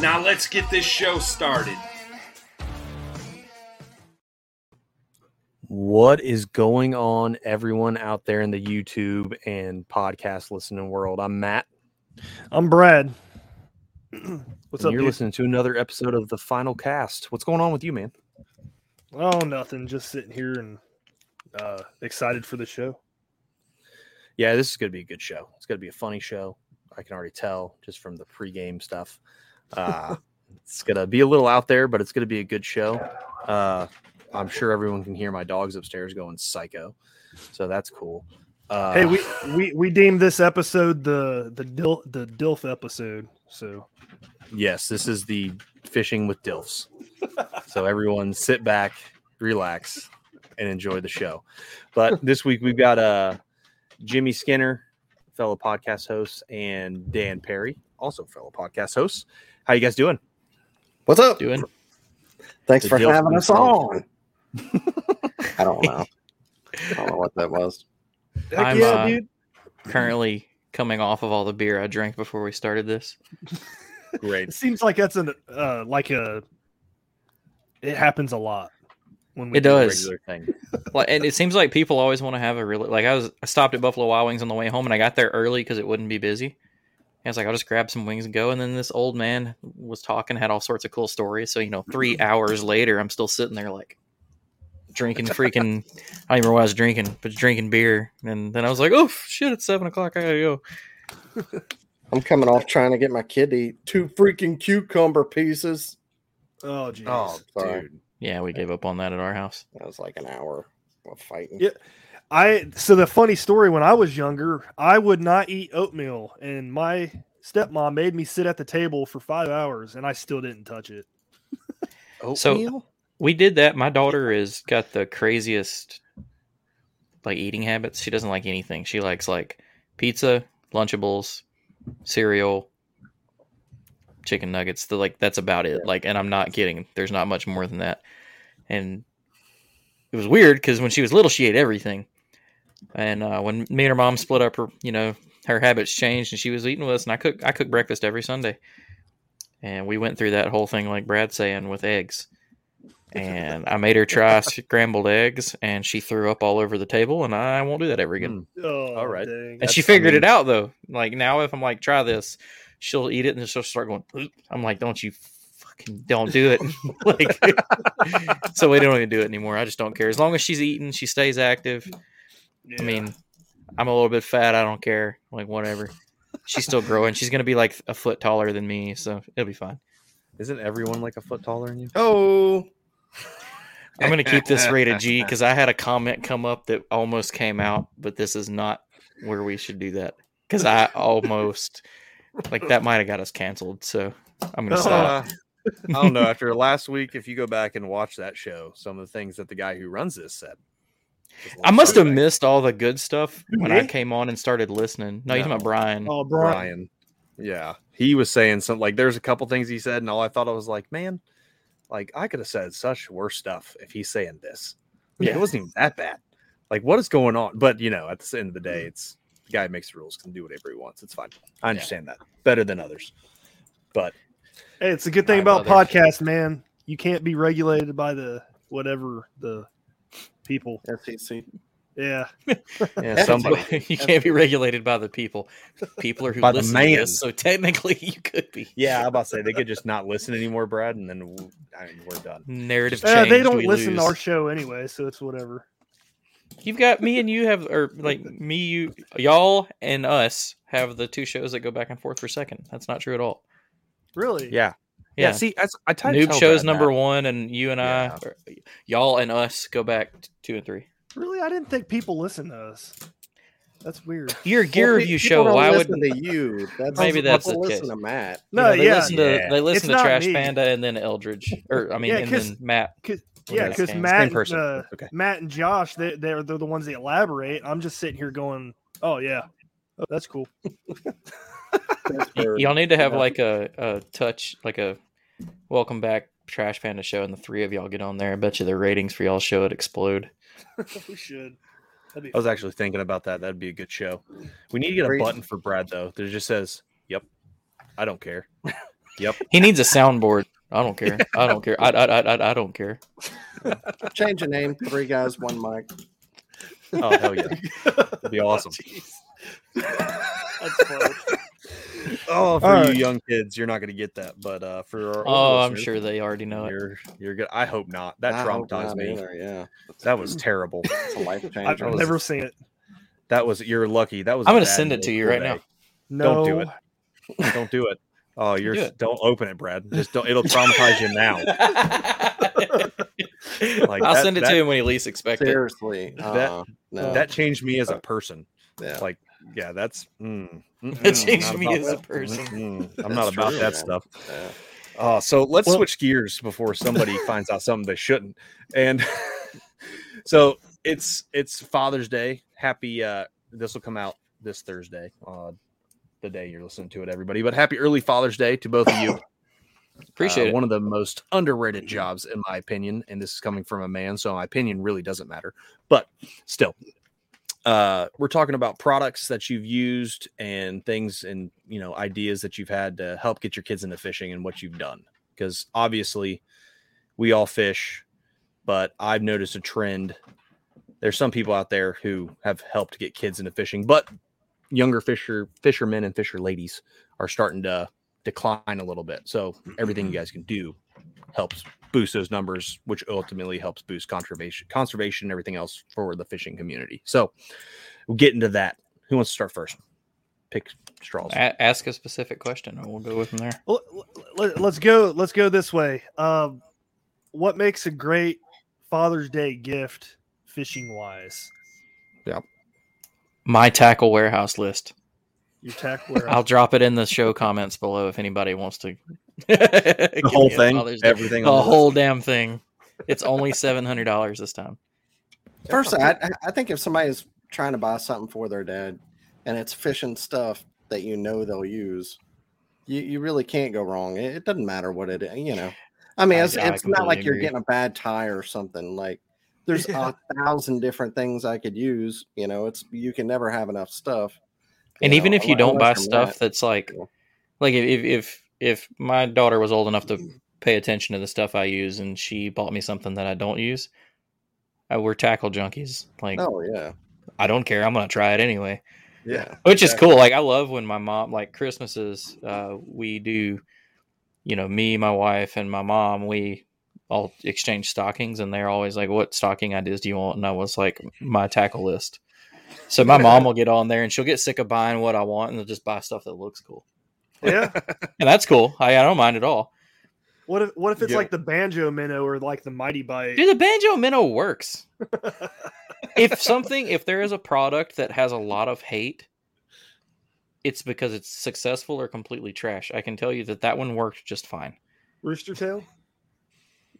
Now let's get this show started. What is going on, everyone out there in the YouTube and podcast listening world? I'm Matt. I'm Brad. What's and up? You're dude? listening to another episode of the Final Cast. What's going on with you, man? Oh, nothing. Just sitting here and uh, excited for the show. Yeah, this is going to be a good show. It's going to be a funny show. I can already tell just from the pregame stuff. Uh, it's to be a little out there, but it's to be a good show. Uh, I'm sure everyone can hear my dogs upstairs going psycho, so that's cool. Uh, hey, we, we we deemed this episode the the Dil, the Dilf episode. So Yes, this is the fishing with dilfs. so everyone sit back, relax, and enjoy the show. But this week we've got uh Jimmy Skinner, fellow podcast host, and Dan Perry, also fellow podcast host. How you guys doing? What's up? doing? Thanks The for having us on. I don't know. I don't know what that was. heck I'm, yeah, uh, dude. Currently coming off of all the beer I drank before we started this. Great. It seems like that's an uh, like a. It happens a lot when we It do does. Regular thing. Like, and it seems like people always want to have a really like I was I stopped at Buffalo Wild Wings on the way home and I got there early because it wouldn't be busy. I was like, I'll just grab some wings and go. And then this old man was talking, had all sorts of cool stories. So you know, three mm-hmm. hours later, I'm still sitting there like drinking freaking. I don't even remember what I was drinking, but drinking beer. And then I was like, oh shit, it's seven o'clock. I gotta go. I'm coming off trying to get my kid to eat two freaking cucumber pieces. Oh, jeez. Oh, sorry. Dude. Yeah, we gave up on that at our house. That was like an hour of fighting. Yeah. I so the funny story when I was younger, I would not eat oatmeal, and my stepmom made me sit at the table for five hours, and I still didn't touch it. So- Oatmeal? We did that. My daughter is got the craziest like eating habits. She doesn't like anything. She likes like pizza, Lunchables, cereal, chicken nuggets. The, like that's about it. Like, and I'm not kidding. There's not much more than that. And it was weird because when she was little, she ate everything. And uh, when me and her mom split up, her you know her habits changed, and she was eating with us. And I cook I cook breakfast every Sunday. And we went through that whole thing, like Brad's saying, with eggs and I made her try scrambled eggs, and she threw up all over the table, and I won't do that ever again. Oh, All right. dang. And she That's- I figured it out though. Like now, if I'm like, try this, she'll eat it, and she'll start going. "Oop." I'm like, don't you fucking don't do it. like, so we don't even do it anymore. I just don't care. As long as she's eating, she stays active. Yeah. I mean, I'm a little bit fat. I don't care. Like whatever. She's still growing. She's gonna be like a foot taller than me, so it'll be fine. Isn't everyone like a foot taller than you? Oh, I'm going to keep this rated G because I had a comment come up that almost came out, but this is not where we should do that because I almost like that might have got us canceled. So I'm going to stop. Uh, I don't know. After last week, if you go back and watch that show, some of the things that the guy who runs this said. Just I must have missed all the good stuff when I came on and started listening. No, you're talking about Brian. oh, Brian. Brian. Yeah. he was saying something like there's a couple things he said, and all I thought I was like, man, like I could have said such worse stuff if he's saying this. Yeah, Yeah. it wasn't even that bad. Like, what is going on? But you know, at the end of the day, mm-hmm. it's the guy makes the rules can do whatever he wants. It's fine. I understand that better than others. But Hey, it's a good thing about mother. podcasts, man. You can't be regulated by the whatever the people. SEC. Yeah. yeah, somebody. you can't be regulated by the people. People are who By the listen to man. this, so technically you could be. Yeah, I'm about to say they could just not listen anymore, Brad, and then w- I mean, we're done. Narrative Uh, change. they don't we listen lose. to our show anyway, so it's whatever. You've got me and you have, or like me, you, y'all, and us have the two shows that go back and forth for second. That's not true at all. Really? Yeah, yeah. Yeah, see, I, I tried Noob tell shows Brad number that. one, and you and Yeah. I, or, y'all and us go back t- two and three. Really? I didn't think people listen to us. That's weird. You're gear Well, review show. don't Why would listen to you? That's Maybe that's people the listen case. to Matt. you No, know, they yeah. listen Yeah. to they listen It's to Trash me. Panda and then Eldridge, or I mean, Yeah, and 'cause- then Matt. Cause, yeah, because Matt, same person. uh, Okay. Matt and Josh, they, they're they're the ones that elaborate. I'm just sitting here going, "Oh yeah, oh, that's cool." That's Y- where- y'all need to have yeah. like a, a touch, like a welcome back Trash Panda show, and the three of y'all get on there. I bet you the ratings for y'all show would explode. we should. That'd be I was actually thinking about that. That'd be a good show. We need to get a button for Brad though that just says, "Yep, I don't care." Yep. He needs a soundboard. I don't care. I don't care. I, I, I, I- I don't care. change the name. Three guys, one mic. Oh hell yeah, that'd be awesome. That's funny. Oh, for All you right. young kids, you're not going to get that. But uh, for our Oh, I'm sure they already know it. you're you're good. I hope not. That I traumatized not me. either, Yeah, That was terrible. it's a life I've was- never seen it. That was you're lucky. That was. I'm gonna send it to you school right now. No, Don't do it. Don't do it. Oh, you're do don't open it, Brad. Just don't. It'll traumatize you now. Like I'll that- send it that- to him when he least expects it. Seriously, That- uh, no. That changed me as a person. yeah. Like, yeah, that's. Mm, mm, That mm, changed me about as a person. Mm, I'm not about true, that man. stuff. yeah. Uh, so let's Well- switch gears before somebody finds out something they shouldn't. And so it's it's Father's Day. Happy uh this will come out this Thursday, uh the day you're listening to it, everybody. But happy early Father's Day to both of you. Appreciate Uh, it. One of the most underrated jobs, in my opinion, and this is coming from a man, so my opinion really doesn't matter. But still, uh, we're talking about products that you've used and things and you know ideas that you've had to help get your kids into fishing and what you've done. Because obviously, we all fish, but I've noticed a trend. There's some people out there who have helped get kids into fishing, but younger fisher fishermen and fisher ladies are starting to decline a little bit. So everything you guys can do helps boost those numbers, which ultimately helps boost conservation, conservation, and everything else for the fishing community. So we'll get into that. Who wants to start first? Pick straws. A- ask a specific question, and we'll go with from there. Well, let, us go. Let's go this way. Um, what makes a great Father's Day gift, fishing wise? Yeah. My tackle warehouse list. Your tack wear. I'll drop it in the show comments below if anybody wants to. The whole thing, everything, the on the whole damn thing. It's only seven hundred dollars this time. First, I, I- I think if somebody is trying to buy something for their dad and it's fishing stuff that you know they'll use, you, you really can't go wrong. It, it doesn't matter what it is, you know. I mean, I- it's, I it's not like completely you're agree. getting a bad tire or something. Like, there's a thousand different things I could use. You know, it's you can never have enough stuff. And you even if you don't buy stuff Matt. that's like, Yeah. like if if if my daughter was old enough to pay attention to the stuff I use, and she bought me something that I don't use, I, we're tackle junkies. Like Oh yeah, I don't care. I'm gonna try it anyway. yeah. which is cool. Like I love when my mom, like Christmases, uh, we do, you know, me, my wife, and my mom, we all exchange stockings, and they're always like, "What stocking ideas do you want?" And I was like, "My tackle list." So my mom will get on there, and she'll get sick of buying what I want, and they'll just buy stuff that looks cool, yeah. and that's cool. I, I don't mind at all. What if what if it's Yeah. like the banjo minnow or like the mighty bite? Dude, the banjo minnow works. if something, if there is a product that has a lot of hate, it's because it's successful or completely trash. I can tell you that that one worked just fine. Rooster tail?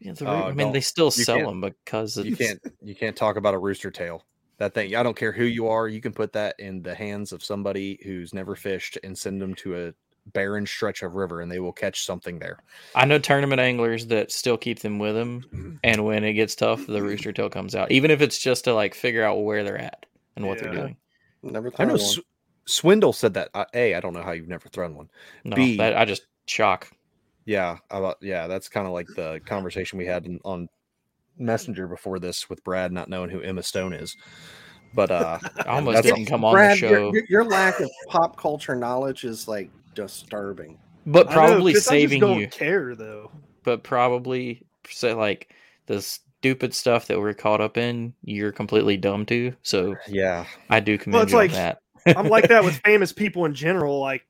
Yeah, the, Oh, I mean, don't- they still sell them because it's, You can't you can't talk about a rooster tail. That thing, I don't care who you are, you can put that in the hands of somebody who's never fished and send them to a barren stretch of river and they will catch something there. I know tournament anglers that still keep them with them, and when it gets tough, the rooster tail comes out, even if it's just to like figure out where they're at and what they're doing. Never I thrown know one. Sw- Swindle said that. Uh, a, I don't know how you've never thrown one. No, B- that, I just shock. Yeah, about yeah, that's kind of like the conversation we had in, on Messenger before this with Brad not knowing who Emma Stone is. But uh I almost didn't come on Brad, the show, Your, your lack of pop culture knowledge is like disturbing. but I know, probably 'cause I just saving don't you. care though. But probably say like the stupid stuff that we're caught up in, you're completely dumb to. So yeah, I do commend it's you like- on that. I'm like that with famous people in general. Like,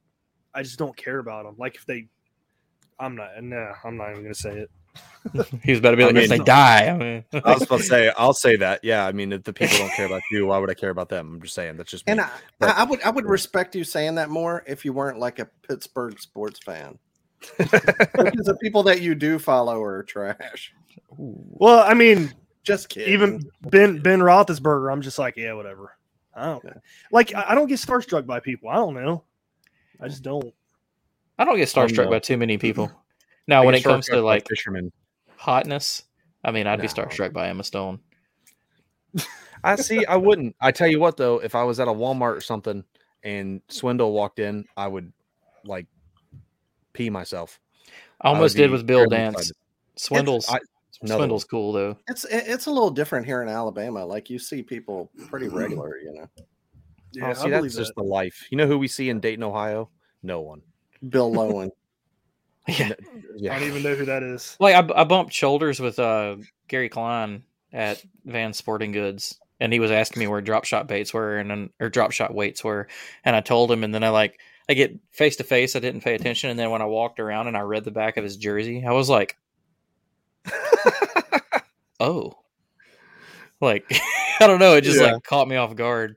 I just don't care about them. Like if they, I'm not. Nah, I'm not even gonna say it. He was about to be I like, if mean- they die, I mean, I was about to say I'll say that. Yeah, I mean if the people don't care about you, why would I care about them? I'm just saying that's just me. And I, But- I, I would I would respect you saying that more if you weren't like a Pittsburgh sports fan. because the people that you do follow are trash. Well, I mean, Just kidding. even Ben Ben Roethlisberger, I'm just like, yeah, whatever. I don't Yeah. like. I I don't get starstruck by people. I don't know. I just don't. I don't get starstruck no. by too many people. Now, I when it comes to like fishermen, hotness, I mean, I'd be No. starstruck by Emma Stone. I see. I wouldn't. I tell you what though, if I was at a Walmart or something and Swindle walked in, I would like pee myself. I almost would did with Bill Dance. excited. Swindle's I- Swindle's cool though. it's it's a little different here in Alabama. Like you see people pretty regular, you know. Oh, yeah, oh, see, believe that's just that. the life. You know who we see in Dayton, Ohio? No one. Bill Lowen. Yeah. I don't even know who that is. Like I, I bumped shoulders with uh, Gary Klein at Van Sporting Goods, and he was asking me where drop shot baits were and then or drop shot weights were, and I told him, and then I like I get face to face, I didn't pay attention, and then when I walked around and I read the back of his jersey, I was like, oh, like I don't know, it just Yeah. like caught me off guard.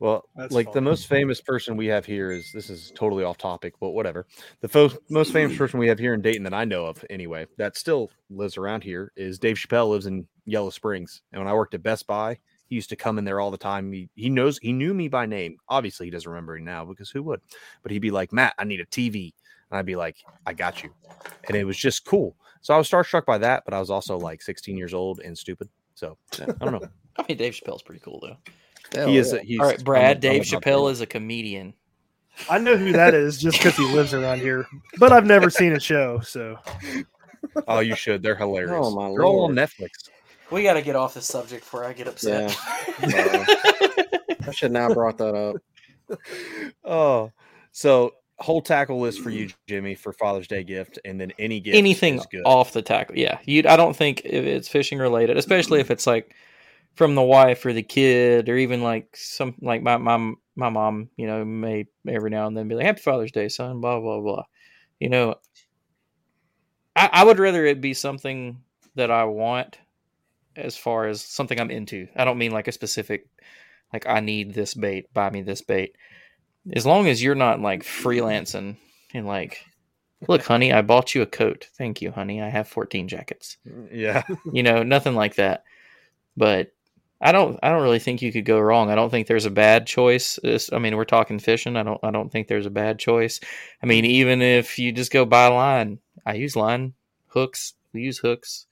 Well, That's like the most famous person we have here is this is totally off topic, but whatever. The fo- most famous person we have here in Dayton that I know of, anyway, that still lives around here is Dave Chappelle. Lives in Yellow Springs, and when I worked at Best Buy, he used to come in there all the time. He he knows he knew me by name. Obviously, he doesn't remember me now because who would? But he'd be like, Matt, I need a TV, and I'd be like, I got you, and it was just cool. So I was starstruck by that, but I was also like 16 years old and stupid. So I don't know. I mean, Dave Chappelle's pretty cool though. Hell he is. yeah. A, he's, All right, I'm a- Brad, I'm Dave Chappelle is a comedian. I know who that is just because he lives around here, but I've never seen a show. So Oh, you should. They're hilarious. Oh, my They're all on. Netflix. We got to get off this subject before I get upset. I should now brought that up. oh, so whole tackle list for you, Jimmy, for Father's Day gift, and then any gift. anything is good. off the tackle. Yeah, you. I don't think if it's fishing related, especially if it's like from the wife or the kid, or even like some like my my my mom. You know, may every now and then be like, "Happy Father's Day, son." Blah blah blah. You know, I, I would rather it be something that I want, as far as something I'm into. I don't mean like a specific, like I need this bait, buy me this bait. As long as you're not like freelancing and like Look, honey, I bought you a coat. Thank you, honey. I have 14 jackets. Mm, yeah, You know, nothing like that. But I don't I don't really think you could go wrong. I don't think there's a bad choice. It's- I mean, we're talking fishing. I don't I don't think there's a bad choice. I mean, even if you just go buy line, I use line, hooks, we use hooks.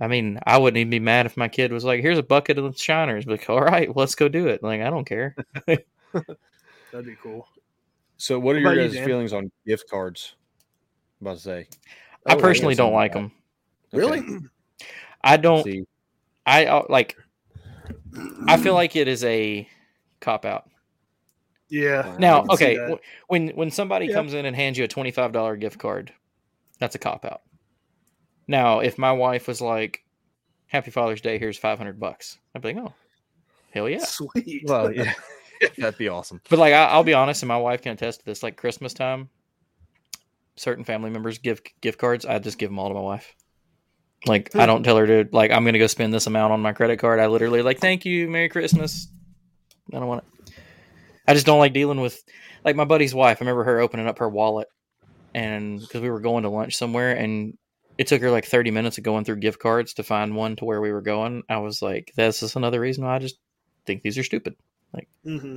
I mean, I wouldn't even be mad if my kid was like, "Here's a bucket of shiners." Like, all right, let's go do it. Like, I don't care. that'd be cool. So, what are What your about you, guys' feelings on gift cards? I'm about to say, I Oh, personally yeah, don't like like them. Really? I don't. see, I uh, like. I feel like it is a cop out. Yeah. Now, okay, w- when when somebody Yeah. comes in and hands you a twenty five dollar gift card, that's a cop out. Now, if my wife was like, "Happy Father's Day, here's five hundred bucks," I'd be like, "Oh, hell yeah!" Sweet. well, yeah, that'd be awesome. But like, I, I'll be honest, and my wife can attest to this. Like Christmas time, certain family members give gift cards. I just give them all to my wife. Like, I don't tell her to like, I'm gonna go spend this amount on my credit card. I literally like, thank you, Merry Christmas. I don't want it. I just don't like dealing with like my buddy's wife. I remember her opening up her wallet, and because we were going to lunch somewhere, and it took her like 30 minutes of going through gift cards to find one to where we were going. I was like, that's just another reason why I just think these are stupid. Like hmm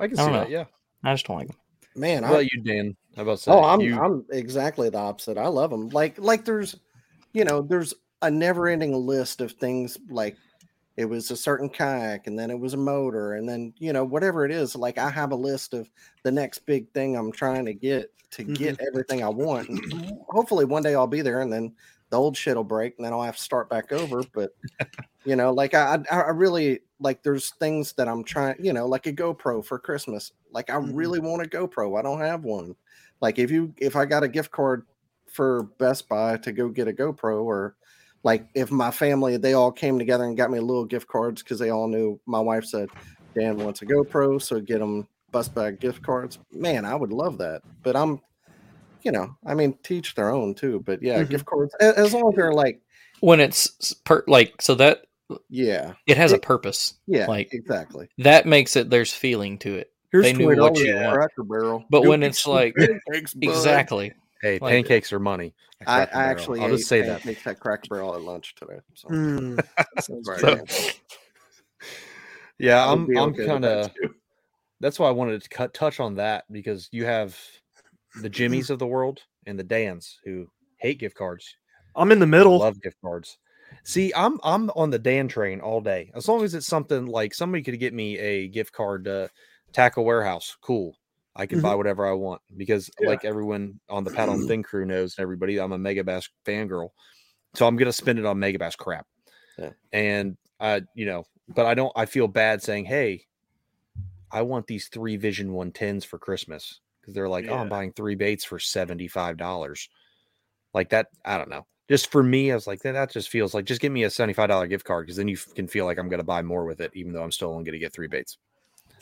I can I see don't that. Yeah. I just don't like them. Man, How I, about you, Dan? How about say Oh, I'm you, I'm exactly the opposite. I love them. Like like there's, you know, there's a never-ending list of things. Like it was a certain kayak, and then it was a motor, and then you know whatever it is. Like I have a list of the next big thing I'm trying to get to mm-hmm. get everything I want. And hopefully one day I'll be there, and then the old shit will break, and then I'll have to start back over. But you know, like I I really like there's things that I'm trying. You know, like a GoPro for Christmas. Like I Mhm. really want a GoPro. I don't have one like if you if i got a gift card for best buy to go get a gopro or like if my family they all came together and got me little gift cards because they all knew my wife said dan wants a gopro so get them best buy gift cards man i would love that but i'm you know i mean teach their own too but yeah Mhm. gift cards as long as they're like When it's per like so that yeah it has a purpose. yeah Like exactly that makes it there's feeling to it. Here's They knew what you want. Cracker barrel But Go when it's like- pancakes. Exactly. hey, like- pancakes are money. I, I actually I'll just say that. makes that Cracker Barrel at lunch today. So that's very So- Yeah, I would I'm I'm kind of too. that's why I wanted to cut touch on that because you have the mm-hmm. Jimmies of the world and the Dans who hate gift cards, I'm in the middle. love gift cards. See, I'm I'm on the Dan train all day. As long as it's something like somebody could get me a gift card to Tackle Warehouse, cool. I can buy mm-hmm. whatever I want because, Yeah. like everyone on the Paddle and Fin crew knows, and everybody, I'm a Megabass fangirl, so I'm gonna spend it on Megabass crap. Yeah. And I, you know, but I don't. I feel bad saying, "Hey, I want these three Vision 110s for Christmas," because they're like, "Oh, I'm buying three baits for seventy five dollars." Like that, I don't know. Just for me, I was like, that, that just feels like just give me a seventy five dollar gift card because then you can feel like I'm gonna buy more with it, even though I'm still only gonna get three baits.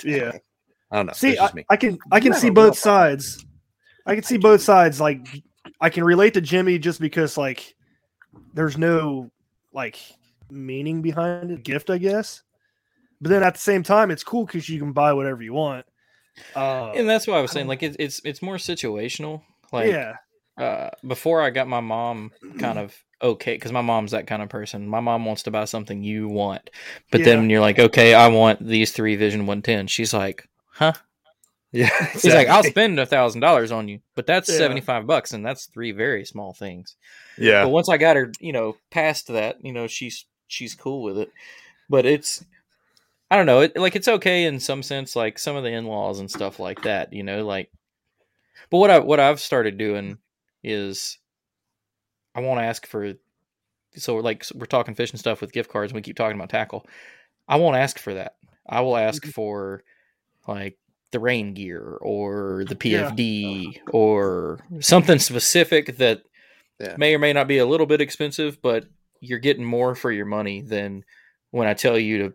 Yeah. I don't know. See, I, just me. I can I can see both sides. I can see both sides. Like I can relate to Jimmy just because like there's no like meaning behind it, gift, I guess. But then at the same time, it's cool because you can buy whatever you want. Uh, And that's why I was saying like it's it's it's more situational. Like yeah, uh, before I got my mom kind of okay, because my mom's that kind of person. My mom wants to buy something you want, but Yeah. then when you're like, okay, I want these three Vision 110, she's like, huh? yeah, She's like, I'll spend a thousand dollars on you, but that's Yeah. 75 bucks, and that's three very small things. yeah, But once I got her, you know, past that, you know, she's she's cool with it. But it's I don't know, it, like it's okay in some sense, like some of the in-laws and stuff like that, you know, like but what I what I've started doing is I won't ask for so like we're talking fish and stuff with gift cards and we keep talking about tackle. I won't ask for that. I will ask mm-hmm. for like the rain gear or the Yeah. PFD or something specific that Yeah. may or may not be a little bit expensive, but you're getting more for your money than when I tell you to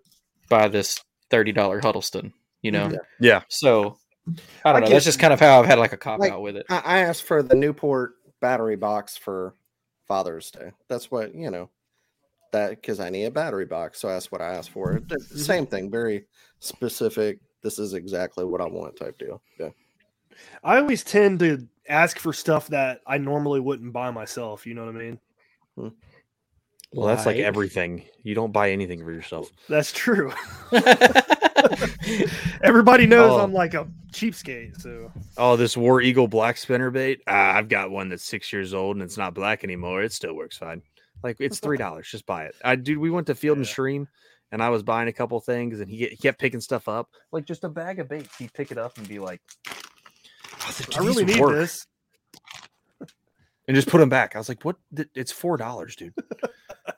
buy this thirty dollar Huddleston. You know, Mhm. yeah. so I I don't know. get- That's just kind of how I've had like a cop Like, out with it. I, I asked for the Newport battery box for Father's Day. That's what you know. That because I need a battery box, so that's what I asked for. The Mm-hmm. Same thing, very specific. This is exactly what I want, type deal. Yeah, I always tend to ask for stuff that I normally wouldn't buy myself. You know what I mean? Well, that's like everything. You don't buy anything for yourself. That's true. Everybody knows Oh. I'm like a cheapskate. So Oh, this War Eagle black spinner bait. Ah, I've got one that's six years old and it's not black anymore. It still works fine. Like it's three dollars. Just buy it. I dude, we went to Field and Yeah. Stream, and I was buying a couple things, and he, he kept picking stuff up, like just a bag of baits. He'd pick it up and be like, "Oh, I really need work," this. and just put them back. I was like, "What? It's four dollars, dude.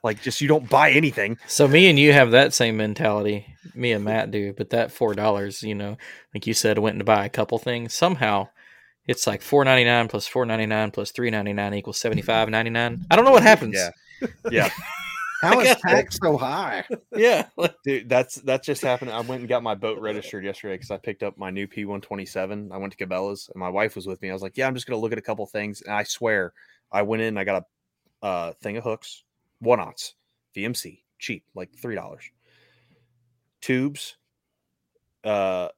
Like, just you don't buy anything." So me and you have that same mentality. Me and Matt do, but that four dollars, you know, like you said, went to buy a couple things. Somehow, it's like four ninety nine plus four ninety nine plus three ninety nine equals seventy five ninety nine. I don't know what happens. Yeah. Yeah, How is tax so high? yeah. like- dude, that's that just happened. I went and got my boat registered yesterday because I picked up my new P one twenty seven. I went to Cabela's and my wife was with me. I was like, "Yeah, I'm just gonna look at a couple things." And I swear, I went in. and I got a uh, thing of hooks, one ounce, VMC, cheap, like three dollars. Tubes, uh,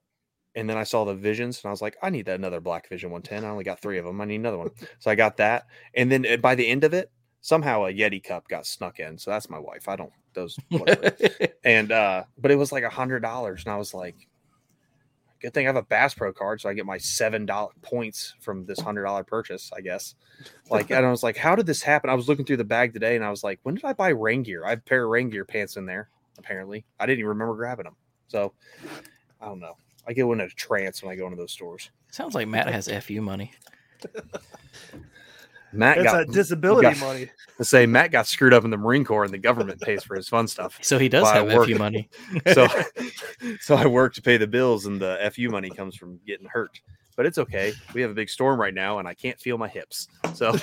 and then I saw the visions, and I was like, "I need that another Black Vision 110." I only got three of them. I need another one, so I got that. And then uh, by the end of it, somehow a Yeti cup got snuck in. So that's my wife. I don't those. and uh but it was like a hundred dollars and i was like good thing i have a bass pro card so i get my seven dollar points from this hundred dollar purchase i guess. Like and i was like how did this happen? I was looking through the bag today and i was like when did i buy rain gear? I have a pair of rain gear pants in there apparently. I didn't even remember grabbing them so i don't know. I get in a trance when i go into those stores. Sounds like Matt has fu money. matt It's got that disability got- money. to say matt got screwed up in the marine corps and the government pays for his fun stuff So he does have fu money. so so I work to pay the bills, and the fu money comes from getting hurt. But it's okay. We have a big storm right now, and I can't feel my hips. So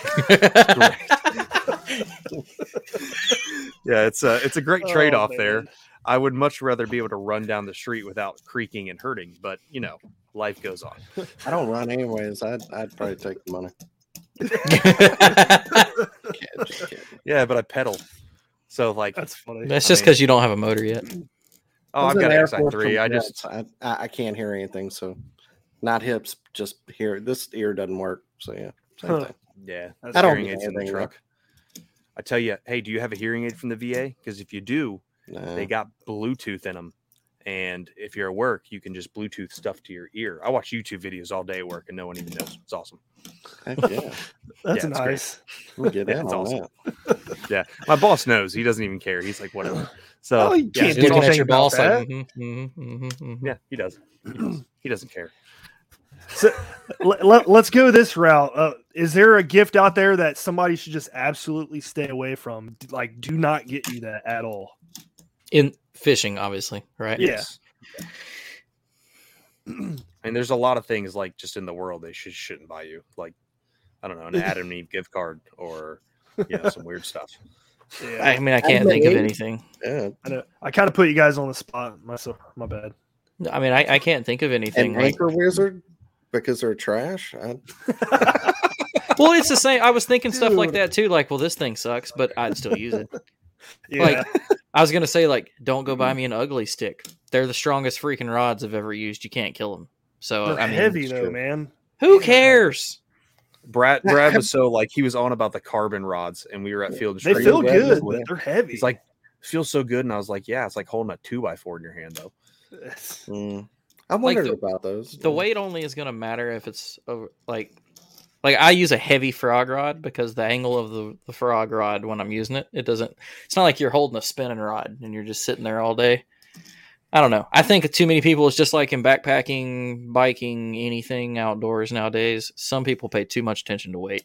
yeah, it's a it's a great Oh, trade off there. I would much rather be able to run down the street without creaking and hurting, but you know, life goes on. I don't run anyways. I'd I'd probably take the money. Kid, just kidding. Yeah, but I pedal. So like, That's funny. That's I just because you don't have a motor yet. oh, I I've got the Air XI three. I just. I, I I can't hear anything, so not hips, just hear. This ear doesn't work, so yeah. Same Huh. thing. yeah, That's I don't hearing aids in the anything, though. truck. I tell you, hey, do you have a hearing aid from the VA? Because if you do, No. they got Bluetooth in them. And if you're at work, you can just Bluetooth stuff to your ear. I watch YouTube videos all day at work and no one even knows. It's awesome. Heck yeah, That's Yeah, nice. we'll get Yeah, it's awesome. that. Yeah. My boss knows. He doesn't even care. He's like, whatever. So, Oh, you yeah, can't it's do at anything your about boss like, that. mhm, mhm, mhm, mhm. yeah, he does. He, does. he doesn't care. So let, let, us go this route. Uh, is there a gift out there that somebody should just absolutely stay away from? D- Like, do not get you that at all. In fishing, obviously, right? Yeah. And there's a lot of things like just in the world they should, shouldn't buy you. Like, I don't know, an Adam and Eve gift card or, you know, some weird stuff. Yeah, I mean, I can't think of anything. Yeah, I. I kind of put you guys on the spot. Myself, my bad. I mean, I, I can't think of anything. and Like, anchor wizard because they're trash. I, well, it's the same. I was thinking stuff like that too. Like, well, this thing sucks, but I'd still use it. Yeah, Like, I was gonna say, like, don't go buy me an Ugly Stik. They're the strongest freaking rods I've ever used. You can't kill them. So they're I mean, heavy though, true. man. who cares? Brad Brad was so like he was on about the carbon rods and we were at Field They feel good, was but they're heavy. He's like, feels so good. And I was like, yeah, it's like holding a two by four in your hand though. Mm, I Like wondered the- about those. The yeah. weight only is gonna matter if it's over, like, like I use a heavy frog rod because the angle of the, the frog rod when I'm using it, it doesn't. It's not like you're holding a spinning rod and you're just sitting there all day. I don't know. I think too many people. It's just like in backpacking, biking, anything outdoors nowadays. Some people pay too much attention to weight.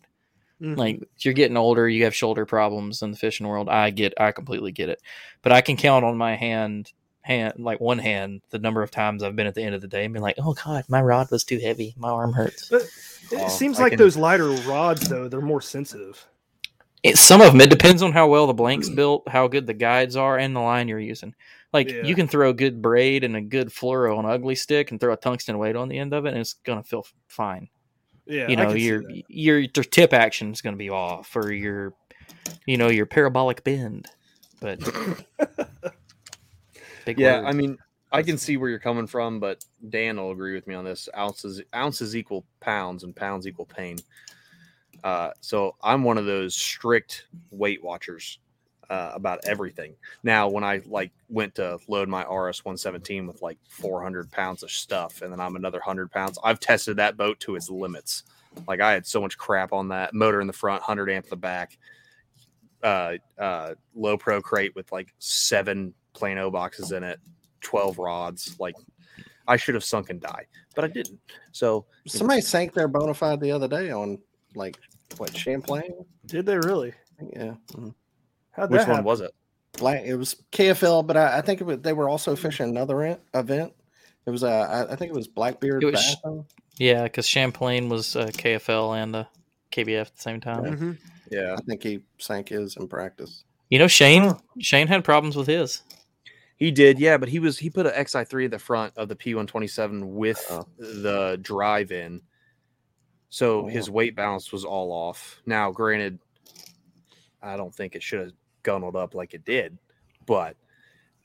Mhm. Like you're getting older, you have shoulder problems in the fishing world. I get, I completely get it. But I can count on my hand, hand like one hand, the number of times I've been at the end of the day and been like, "Oh God, my rod was too heavy. My arm hurts." But it Oh, seems I like can- those lighter rods though, they're more sensitive. It, some of them. It depends on how well the blank's built, how good the guides are, and the line you're using. Like Yeah. you can throw a good braid and a good fluoro on an Ugly Stik, and throw a tungsten weight on the end of it, and it's gonna feel fine. Yeah, you know, your your your tip action is gonna be off, or your you know your parabolic bend. But big Yeah, word. I mean, I can see where you're coming from, but Dan will agree with me on this. Ounces ounces equal pounds, and pounds equal pain. Uh, so I'm one of those strict weight watchers uh, about everything. Now, when I like went to load my RS 117 with like 400 pounds of stuff, and then I'm another 100 pounds, I've tested that boat to its limits. Like I had so much crap on that motor in the front, 100 amp the back, uh, uh, low pro crate with like seven Plano boxes in it, twelve rods. Like I should have sunk and died, but I didn't. So Somebody sank their Bonafide the other day on like what Champlain? Did they really? Yeah, mhm. How'd which that one happen? was it? Black. It was KFL, but I, I think it was, they were also fishing another en- event. It was uh, I, I think it was Blackbeard. It was- Bass Yeah, because Champlain was uh, KFL and uh, KBF at the same time. Mhm. Yeah, I think he sank his in practice. You know, Shane Shane had problems with his. He did. Yeah, but he was he put an XI three at the front of the P one twenty seven with Oh. the drive in, so Oh. his weight balance was all off. Now, granted, I don't think it should have gunneled up like it did, but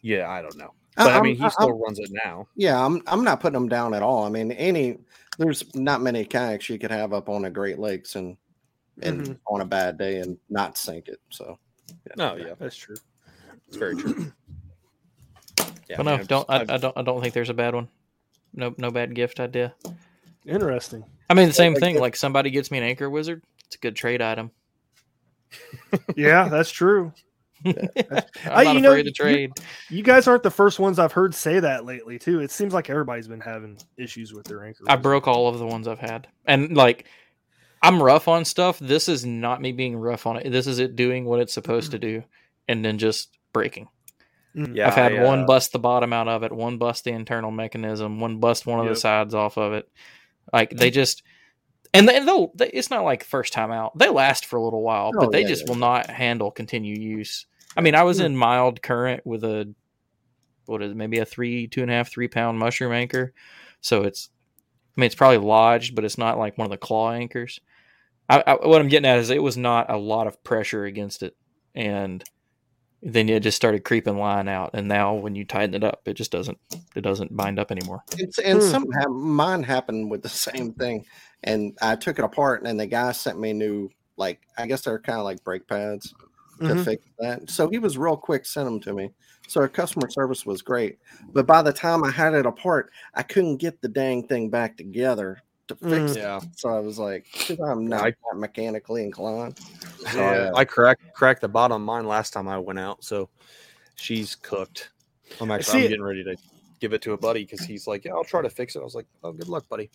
yeah, I don't know. But I, I'm- mean, he I'm- still runs it now. Yeah, I'm I'm not putting them down at all. I mean, any there's not many kayaks you could have up on a Great Lakes and and Mhm. on a bad day and not sink it. So No, yeah, That's true. it's very true. Yeah, but no, I've don't just- I, I've- I don't I don't think there's a bad one. No no bad gift idea. Interesting. I mean the same thing. Like somebody gets me an anchor wizard, it's a good trade item. Yeah, that's true. I'm I- not you know, afraid to you- trade. You guys aren't the first ones I've heard say that lately, too. It seems like everybody's been having issues with their anchor. I wizard. broke all of the ones I've had, and like I'm rough on stuff. This is not me being rough on it. This is it doing what it's supposed to mm-hmm. do, and then just breaking. Mm. yeah, I've had I, one uh, bust the bottom out of it, one bust the internal mechanism, one bust one of Yep. the sides off of it. Like they just, and they, they'll. They, it's not like first time out. They last for a little while, Oh, but they yeah, just yeah. will not handle continued use. I mean, I was in mild current with a what is it, maybe a three, two and a half, three pound mushroom anchor. So it's, I mean, it's probably lodged, but it's not like one of the claw anchors. I, I, what I'm getting at is it was not a lot of pressure against it, and then it just started creeping line out. And now when you tighten it up, it just doesn't, it doesn't bind up anymore. it's and Hmm. some hap- mine happened with the same thing, and I took it apart, and the guy sent me new like I guess they're kind of like brake pads to Mhm. fix that. So he was real quick, sent them to me. So our customer service was great, but by the time I had it apart, I couldn't get the dang thing back together to fix Mm. it. Yeah, So I was like, I'm not I- that mechanically inclined. So yeah. I, I cracked cracked the bottom of mine last time I went out, so she's cooked. I'm actually See- I'm getting ready to give it to a buddy because he's like, "Yeah, I'll try to fix it." I was like, "Oh, good luck, buddy."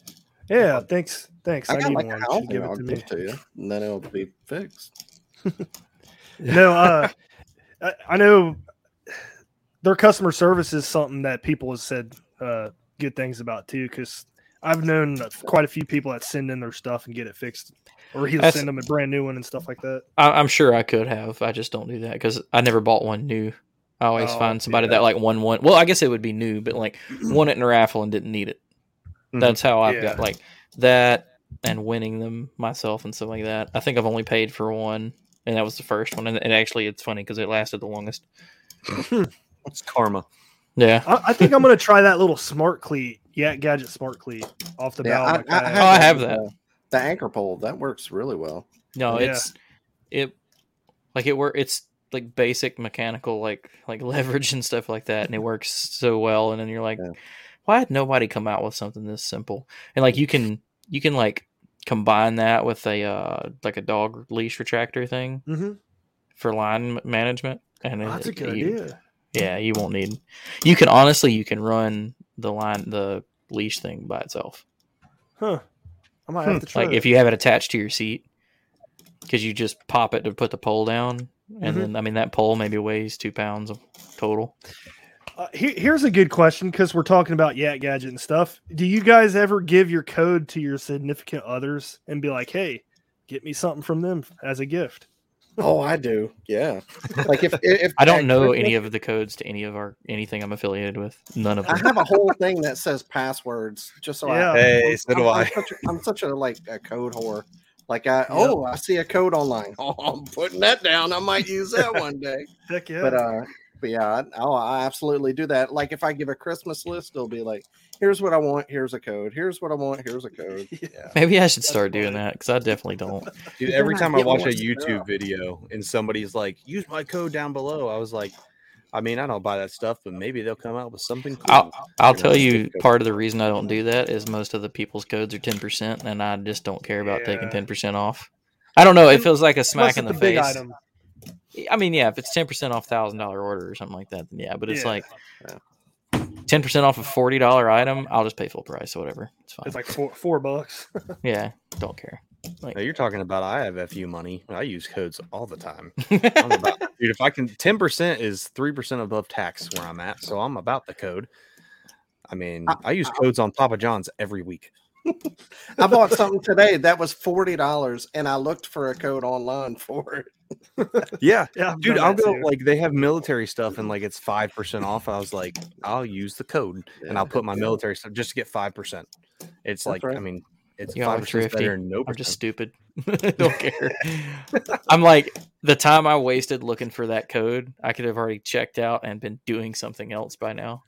Yeah, thanks. Thanks. I, I got need like one. a You housing should give it I'll to me. to you, and then it'll be fixed. No, uh, I, I know their customer service is something that people have said uh, good things about too. Because I've known quite a few people that send in their stuff and get it fixed, or he'll That's- send them a brand new one and stuff like that. I, I'm sure I could have. I just don't do that because I never bought one new. I always Oh, find somebody yeah. that like won one. Well, I guess it would be new, but like won it in a raffle and didn't need it. Mhm. That's how I've Yeah. got like that and winning them myself and stuff like that. I think I've only paid for one, and that was the first one. And, and actually, it's funny because it lasted the longest. It's karma. Yeah. I, I think I'm gonna try that little smart cleat, yeah, gadget smart cleat off the Yeah, bow. I, of my I, kayak. Oh, I have the- that. The anchor pole that works really well. No, Yeah. it's it like it work. It's like basic mechanical like like leverage and stuff like that, and it works so well. And then you're like, Yeah. why had nobody come out with something this simple? And like you can you can like combine that with a uh like a dog leash retractor thing Mhm. for line management. And Oh, it- that's a good you- idea. Yeah, you won't need. You can honestly you can run the line the leash thing by itself. Huh? I might have to try. like if you have it attached to your seat because you just pop it to put the pole down and Mhm. then i mean that pole maybe weighs two pounds total Uh, here, here's a good question because we're talking about Yak Gadget and stuff. Do you guys ever give your code to your significant others and be like, "Hey, get me something from them as a gift"? Oh, I do. Yeah. Like if if i don't know Christmas- any of the codes to any of our anything i'm affiliated with none of them. I have a whole thing that says passwords just so Yeah. I. Hey, so do I'm, I. I'm such, a, I'm such a like a code whore. Like I oh I see a code online. Oh, I'm putting that down. I might use that one day. Heck yeah! But uh, but yeah, I, oh, I absolutely do that. Like if I give a Christmas list, it'll be like, here's what I want. Here's a code. Here's what I want. Here's a code. Yeah. maybe i should start doing that because i definitely don't Dude, every time I watch a. YouTube video and somebody's like, "Use my code down below," I was like, "I mean, I don't buy that stuff, but maybe they'll come out with something cool." i'll, I'll You know, tell you part of the reason i don't do that is most of the people's codes are 10% and i just don't care about taking 10% off i don't know it feels like a smack Unless in it's the a big face item. I mean, yeah, if it's ten percent off thousand dollar order or something like that, then yeah. But it's Yeah. like ten percent off a forty dollar item, I'll just pay full price or whatever. It's fine. It's like four four bucks. yeah, don't care. Like Now you're talking about I have FU money. I use codes all the time. I'm about, dude, if I can, ten percent is three percent above tax where I'm at, so I'm about the code. I mean, I use codes on Papa John's every week. I bought something today that was forty dollars, and I looked for a code online for it. Yeah, Yeah, I've dude, I'll that go too. like they have military stuff and like it's five percent off. I was like, I'll use the code and I'll put my military stuff just to get five percent. It's like, I mean, it's Y'all are five percent thrifty. better than no I'm just stupid. don't care. I'm like the time I wasted looking for that code, I could have already checked out and been doing something else by now.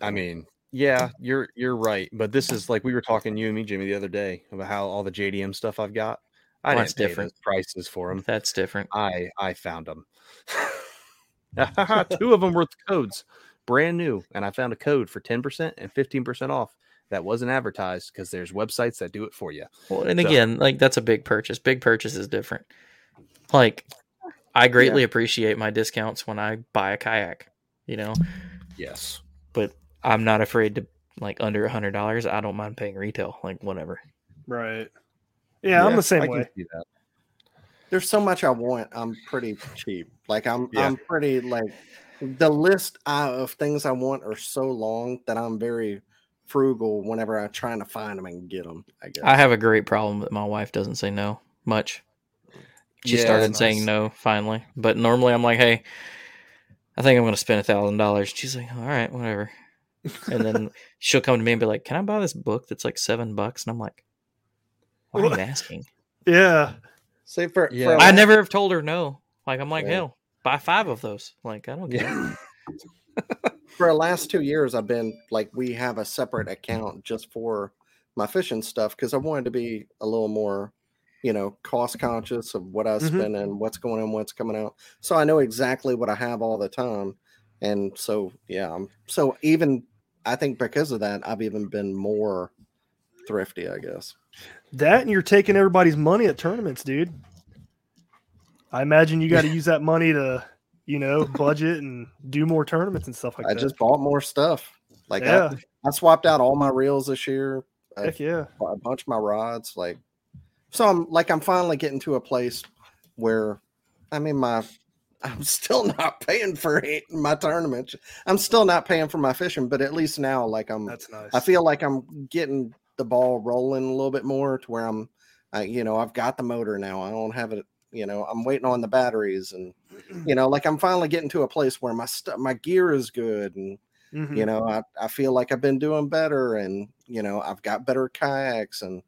I mean, yeah, you're you're right, but this is like we were talking you and me, Jimmy, the other day about how all the JDM stuff I've got. I Well, that's different. prices for them. That's different. I I found them. Two of them were codes, brand new, and I found a code for ten percent and fifteen percent off that wasn't advertised because there's websites that do it for you. Well, and So- again, like that's a big purchase. Big purchase is different. Like I greatly appreciate my discounts when I buy a kayak, you know, Yes. but I'm not afraid to like under a hundred dollars. I don't mind paying retail, like whatever. right. Yeah, I'm the same I way. Can see that. There's so much I want. I'm pretty cheap. Like I'm, Yeah. I'm pretty like the list uh, of things I want are so long that I'm very frugal whenever I'm trying to find them and get them. I guess. I have a great problem that my wife doesn't say no much. She Yeah, started that's saying no finally, but normally I'm like, "Hey, I think I'm going to spend a thousand dollars." She's like, "All right, whatever." And then she'll come to me and be like, "Can I buy this book that's like seven bucks?" And I'm like, "Why are you asking?" Yeah. See for, Yeah. for a I lot- never have told her no. Like I'm like, Right. hell, buy five of those. Like I don't care. Yeah. for the last two years I've been like we have a separate account just for my fishing stuff because I wanted to be a little more, you know, cost conscious of what I was Mhm. spending, what's going in, what's coming out. So I know exactly what I have all the time. And so yeah, I'm so even I think because of that, I've even been more thrifty, I guess. That and you're taking everybody's money at tournaments, dude. I imagine you got to use that money to, you know, budget and do more tournaments and stuff like I that. I just bought more stuff. Like yeah, I, I swapped out all my reels this year. I heck yeah. a bunch of my rods like so i'm like i'm finally getting to a place where i mean my i'm still not paying for it, my tournament i'm still not paying for my fishing but at least now like i'm That's nice. i feel like i'm getting the ball rolling a little bit more to where i'm I, you know i've got the motor now i don't have it you know i'm waiting on the batteries and you know like i'm finally getting to a place where my stuff my gear is good and Mhm. you know I, I feel like i've been doing better and you know i've got better kayaks and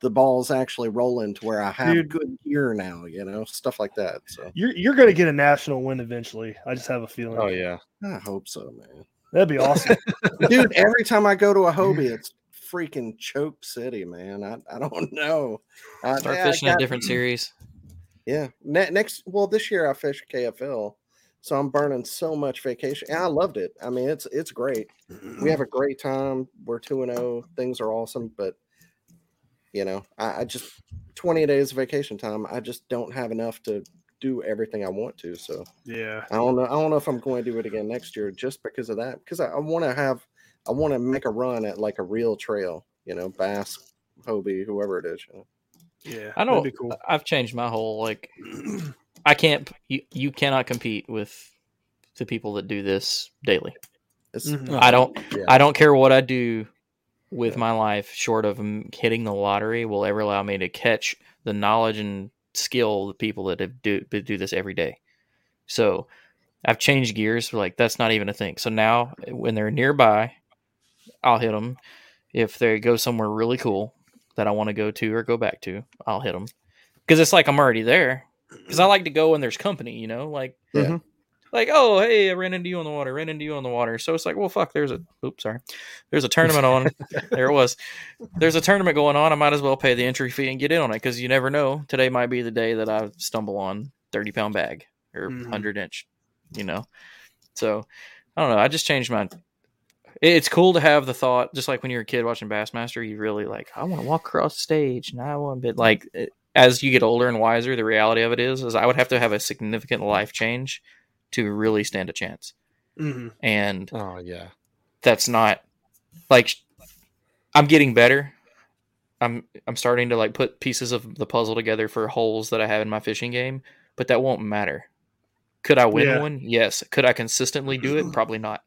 the ball's actually rolling to where i have Dude. good gear now you know stuff like that so You're you're gonna get a national win eventually. I just have a feeling. Oh yeah. i hope so man That'd be awesome. dude every time i go to a hobie it's freaking choke city man i, I don't know uh, Start yeah, I fishing a got- different series. yeah ne- next well this year i fished kfl so i'm burning so much vacation and i loved it i mean it's it's great we have a great time. We're two and zero. Things are awesome, but you know, I, I just twenty days of vacation time. I just don't have enough to do everything I want to. So yeah. I don't know. I don't know if I'm going to do it again next year just because of that. Because I, I want to have, I want to make a run at like a real trail. You know, Bass, Hobie, whoever it is. You know? Yeah. I know. That'd be cool. I've changed my whole like. I can't. You you cannot compete with the people that do this daily. It's, Mhm. I don't. Yeah. I don't care what I do with my life, short of hitting the lottery, will ever allow me to catch the knowledge and skill of the people that have do do this every day. So, I've changed gears. Like that's not even a thing. So now, when they're nearby, I'll hit them. If they go somewhere really cool that I want to go to or go back to, I'll hit them because it's like I'm already there. Because I like to go when there's company, you know, like Yeah. Like oh hey I ran into you on the water, ran into you on the water. So it's like well fuck, there's a oops sorry, there's a tournament on. there it was. There's a tournament going on. I might as well pay the entry fee and get in on it because you never know. Today might be the day that I stumble on thirty pound bag or Mhm. hundred inch, you know. So I don't know. I just changed my. It's cool to have the thought, just like when you're a kid watching Bassmaster, you really like, I want to walk across the stage and I want to be like, it, as you get older and wiser, the reality of it is, is I would have to have a significant life change to really stand a chance. Mhm. And Oh yeah. that's not like I'm getting better. I'm I'm starting to like put pieces of the puzzle together for holes that I have in my fishing game, but that won't matter. Could I win Yeah. one? Yes. Could I consistently do it? Probably not.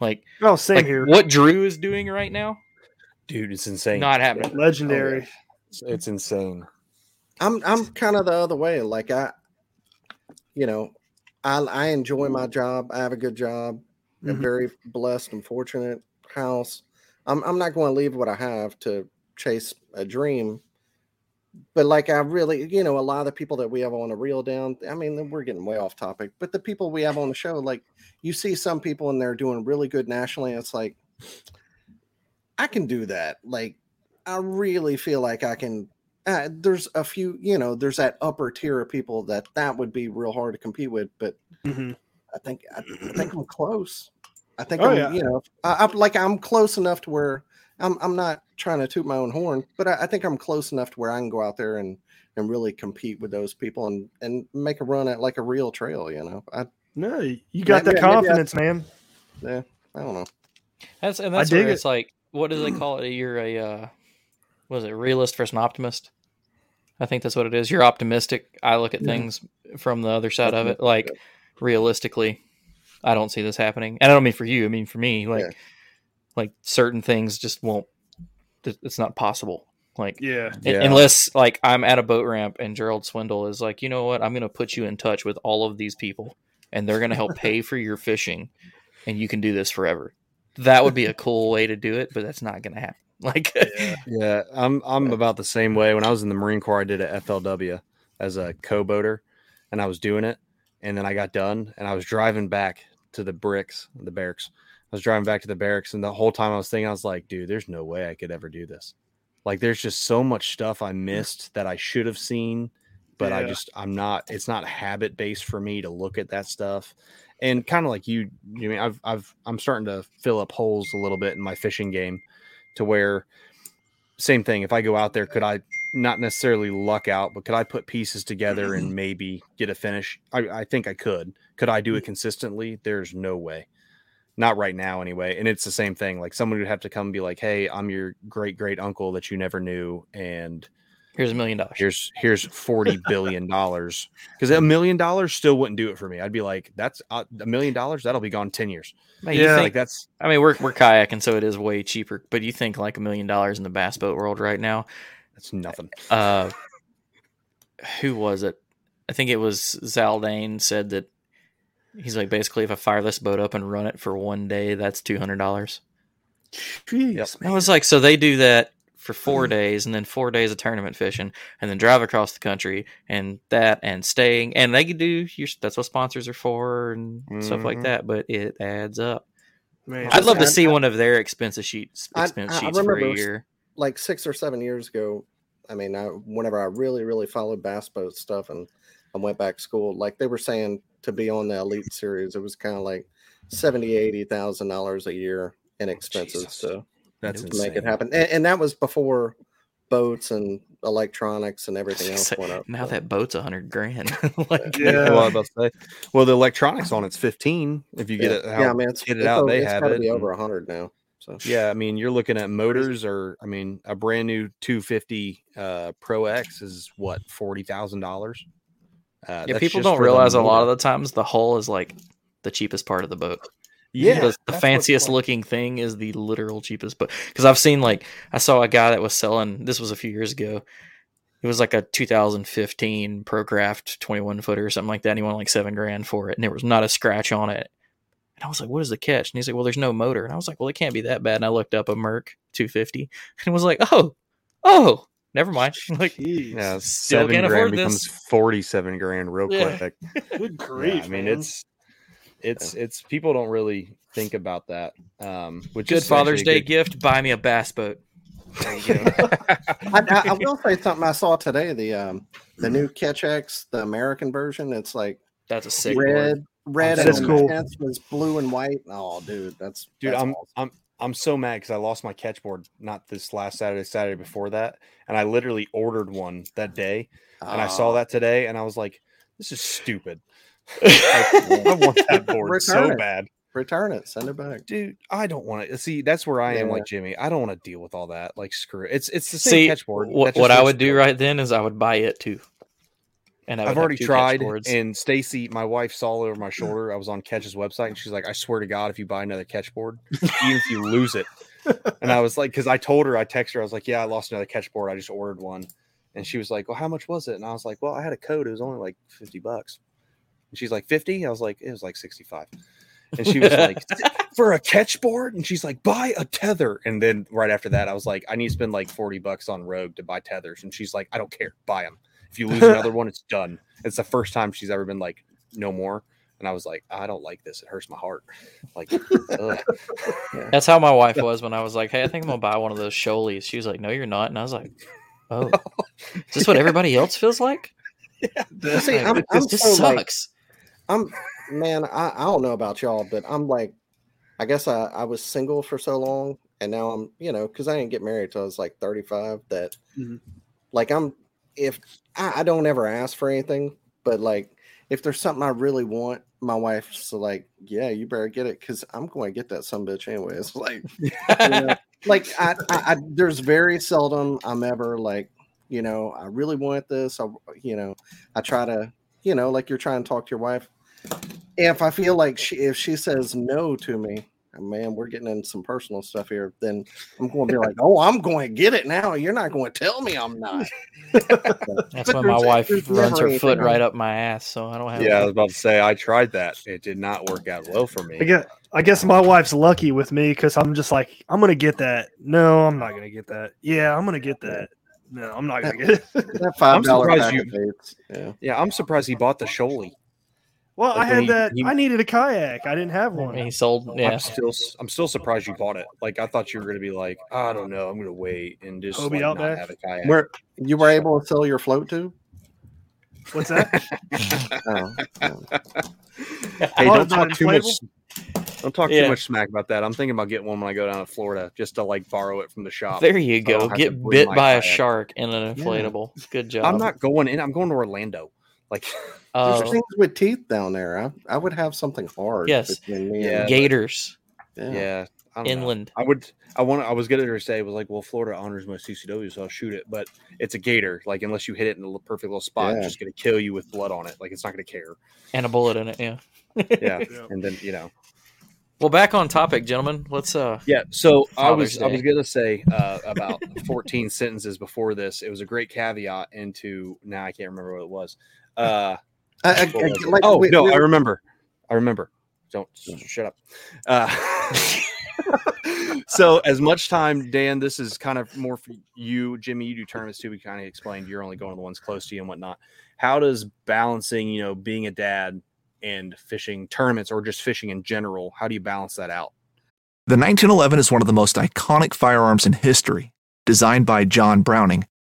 Like, Oh, same like here. what Drew is doing right now, Dude, it's insane. not happening. Legendary. It's, it's insane. I'm I'm kind of the other way. Like I, you know, I I enjoy my job. I have a good job. A Mhm. very blessed and fortunate house. I'm I'm not going to leave what I have to chase a dream. But like I really, you know, a lot of the people that we have on a reel down. I mean, we're getting way off topic. But the people we have on the show, like you see some people and they're doing really good nationally. It's like I can do that. Like I really feel like I can uh, there's a few, you know, there's that upper tier of people that that would be real hard to compete with. But Mhm. I think I, I think I'm close. I think Oh, I'm, yeah. you know, I, I'm like I'm close enough to where I'm I'm not trying to toot my own horn, but I, I think I'm close enough to where I can go out there and and really compete with those people and and make a run at like a real trail. You know, I No, you got Maybe- that maybe I- confidence, man. Yeah, I don't know. That's and I that's dig where it. it's like, what do they call it? You're a uh, was it realist versus an optimist? I think that's what it is. You're optimistic. I look at Yeah. things from the other side of it. Like yeah. realistically, I don't see this happening. And I don't mean for you. I mean for me. Like Yeah. like certain things just won't. It's not possible. Like Yeah. un- Yeah. unless like I'm at a boat ramp and Gerald Swindle is like, you know what? I'm going to put you in touch with all of these people, and they're going to help pay for your fishing, and you can do this forever. That would be a cool way to do it, but that's not going to happen. Like, Yeah, I'm I'm about the same way. When I was in the Marine Corps, I did a FLW as a co-boater, and I was doing it, and then I got done, and I was driving back to the bricks, the barracks. I was driving back to the barracks, and the whole time I was thinking, I was like, dude, there's no way I could ever do this. Like, there's just so much stuff I missed that I should have seen, but I just I'm not. It's not habit based for me to look at that stuff. And kind of like you, you mean I've I've I'm starting to fill up holes a little bit in my fishing game to where same thing if i go out there could i not necessarily luck out but could i put pieces together and maybe get a finish? I, I think i could. Could i do it mm. consistently? There's no way. Not right now anyway. And it's the same thing like someone would have to come and be like hey i'm your great great uncle that you never knew and here's a million dollars. here's here's 40 billion dollars because a million dollars still wouldn't do it for me i'd be like that's uh, a million dollars that'll be gone 10 years Man, you Yeah. think- like that's I mean, we're we're kayaking, so it is way cheaper. But you think like a million dollars in the bass boat world right now? that's nothing Uh, who was it? I think it was Zaldain said that he's like basically if I fire this boat up and run it for one day, that's two hundred dollars. Jeez, Yep. I was like, so they do that for four days and then four days of tournament fishing and then drive across the country and that and staying and they could do your, that's what sponsors are for and stuff like Mhm. that, but it adds up. man. I'd love to I- see one of their expense sheets I- expense I- I sheets for a remember year. like six or seven years ago, I mean, I, whenever I really, really followed bass boat stuff and I went back to school, like they were saying to be on the elite series, it was kind of like seventy, eighty thousand dollars a year in expenses Jesus. to, that's to insane. make it happen, and, and that was before boats and electronics and everything else went up. now so. that boat's a hundred grand. like, Yeah. well, I was about to say, well, the electronics on it's 15. If you get yeah. it, how, yeah, I mean, it's, get it it's out, over- they it's have it, be and- over a hundred now. So yeah, I mean, you're looking at motors, or I mean, a brand new 250 uh, Pro X is what forty thousand dollars. Uh, yeah, people don't realize a lot of the times the hull is like the cheapest part of the boat. Yeah, the, the fanciest looking thing is the literal cheapest but because i've seen like i saw a guy that was selling this was a few years ago it was like a 2015 procraft 21 footer or something like that and he won like seven grand for it and there was not a scratch on it and i was like what is the catch and he's like well there's no motor and i was like well it can't be that bad and i looked up a merc 250 and was like oh oh never mind like Jeez. Yeah, Still seven can't grand becomes this. 47 grand real Yeah. quick. Good Yeah, grief. I mean, man. it's it's it's people don't really think about that. Um, which good is father's day good- gift buy me a bass boat there you go I, I, I will say something I saw today. The um the new Ketch X, the American version, it's like that's a sick board. red, red, That and is cool. was blue and white. Oh, dude, that's dude that's i'm awesome. i'm I'm so mad because I lost my Ketchboard not this last Saturday, Saturday before that, and I literally ordered one that day, and I saw Oh, that today, and I was like, "This is stupid." Like, I want that board so it. bad, Return it. Send it back. dude. I don't want to uh, see. That's where I am, Yeah. like Jimmy. I don't want to deal with all that. Like, screw it. It's it's the same Ketchboard. what, that just what I would do right then is I would buy it too. And I would I've already tried, and Stacy, my wife, saw it over my shoulder. I was on Ketch's website, and she's like, "I swear to God, if you buy another Ketchboard, even if you lose it," and I was like, "Because I told her, I texted her, I was like, yeah, I lost another Ketchboard. I just ordered one," and she was like, "Well, how much was it?" And I was like, "Well, I had a code. It was only like fifty bucks." And she's like, 50? I was like, "It was like 65." And she was like, "For a Ketchboard?" And she's like, "Buy a tether." And then right after that, I was like, "I need to spend like forty bucks on Rogue to buy tethers." And she's like, "I don't care. Buy them. If you lose another one, it's done." It's the first time she's ever been like, "No more." And I was like, "I don't like this. It hurts my heart." Like. That's how my wife was when I was like, "Hey, I think I'm gonna buy one of those Sholies." She was like, "No, you're not," and I was like, "Oh, is this what everybody else feels like? See, Like, I'm, I'm this so like, sucks." I'm man, I, I don't know about y'all, but I'm like, I guess I, I was single for so long, and now I'm, you know, because I didn't get married till I was like 35. That, Mhm. like, I'm if I, I don't ever ask for anything, but like, if there's something I really want, my wife's like, yeah, you better get it because I'm going to get that some bitch anyway. It's like, you know, like I, I, I, there's very seldom I'm ever like, you know, I really want this. I, you know, I try to, you know, like you're trying to talk to your wife. If I feel like she, if she says no to me, oh, man, we're getting into some personal stuff here. Then I'm going to be like, oh, I'm going to get it now. You're not going to tell me I'm not. That's But when my wife runs her foot anything right up my ass, so I don't have. yeah, I was about to say I tried that. It did not work out well for me. I guess I guess my wife's lucky with me because I'm just like I'm gonna get that. No, I'm not gonna get that. Yeah, I'm gonna get that. No, I'm not gonna get it. That five dollar surprised you- of dates. Yeah. Yeah, I'm surprised he bought the Sholey. Well, Like I had he- that. he- I needed a kayak. I didn't have one. He sold. Yeah, I'm still I'm still surprised you bought it. Like I thought you were gonna be like, I don't know, I'm gonna wait and just Hobie like, not Outback? have a kayak. Where you were able to sell your float tube? What's that? Oh, oh, oh. Hey, Oh, don't talk too much. Don't talk Yeah. too much smack about that. I'm thinking about getting one when I go down to Florida, just to like borrow it from the shop. there you go. Get bit my by a shark in an inflatable. Good job. I'm not going in. I'm going to Orlando. Like, There's Uh, things with teeth down there. I, I would have something hard. Yes. between me Yeah, and- but- gators yeah. yeah, I don't know. inland. I would. I want. I was gonna to say was like, well, Florida honors my CCW, so I'll shoot it. But it's a gator. Like, unless you hit it in a perfect little spot, Yeah. it's just gonna kill you with blood on it. Like, it's not gonna care. and a bullet in it. Yeah. Yeah, Yeah. and then you know. Well, back on topic, gentlemen. Let's uh. Yeah. So I Father's was I was gonna say uh, about 14 sentences before this. It was a great caveat into. Now I can't remember what it was. Uh, I- I- I- like, oh we- no, we- I remember. I remember. Don't shut up. Uh, so as much time, Dan, this is kind of more for you, Jimmy. You do tournaments too. We kind of explained you're only going to the ones close to you and whatnot. How does balancing, you know, being a dad and fishing tournaments or just fishing in general, how do you balance that out? The 1911 is one of the most iconic firearms in history. Designed by John Browning,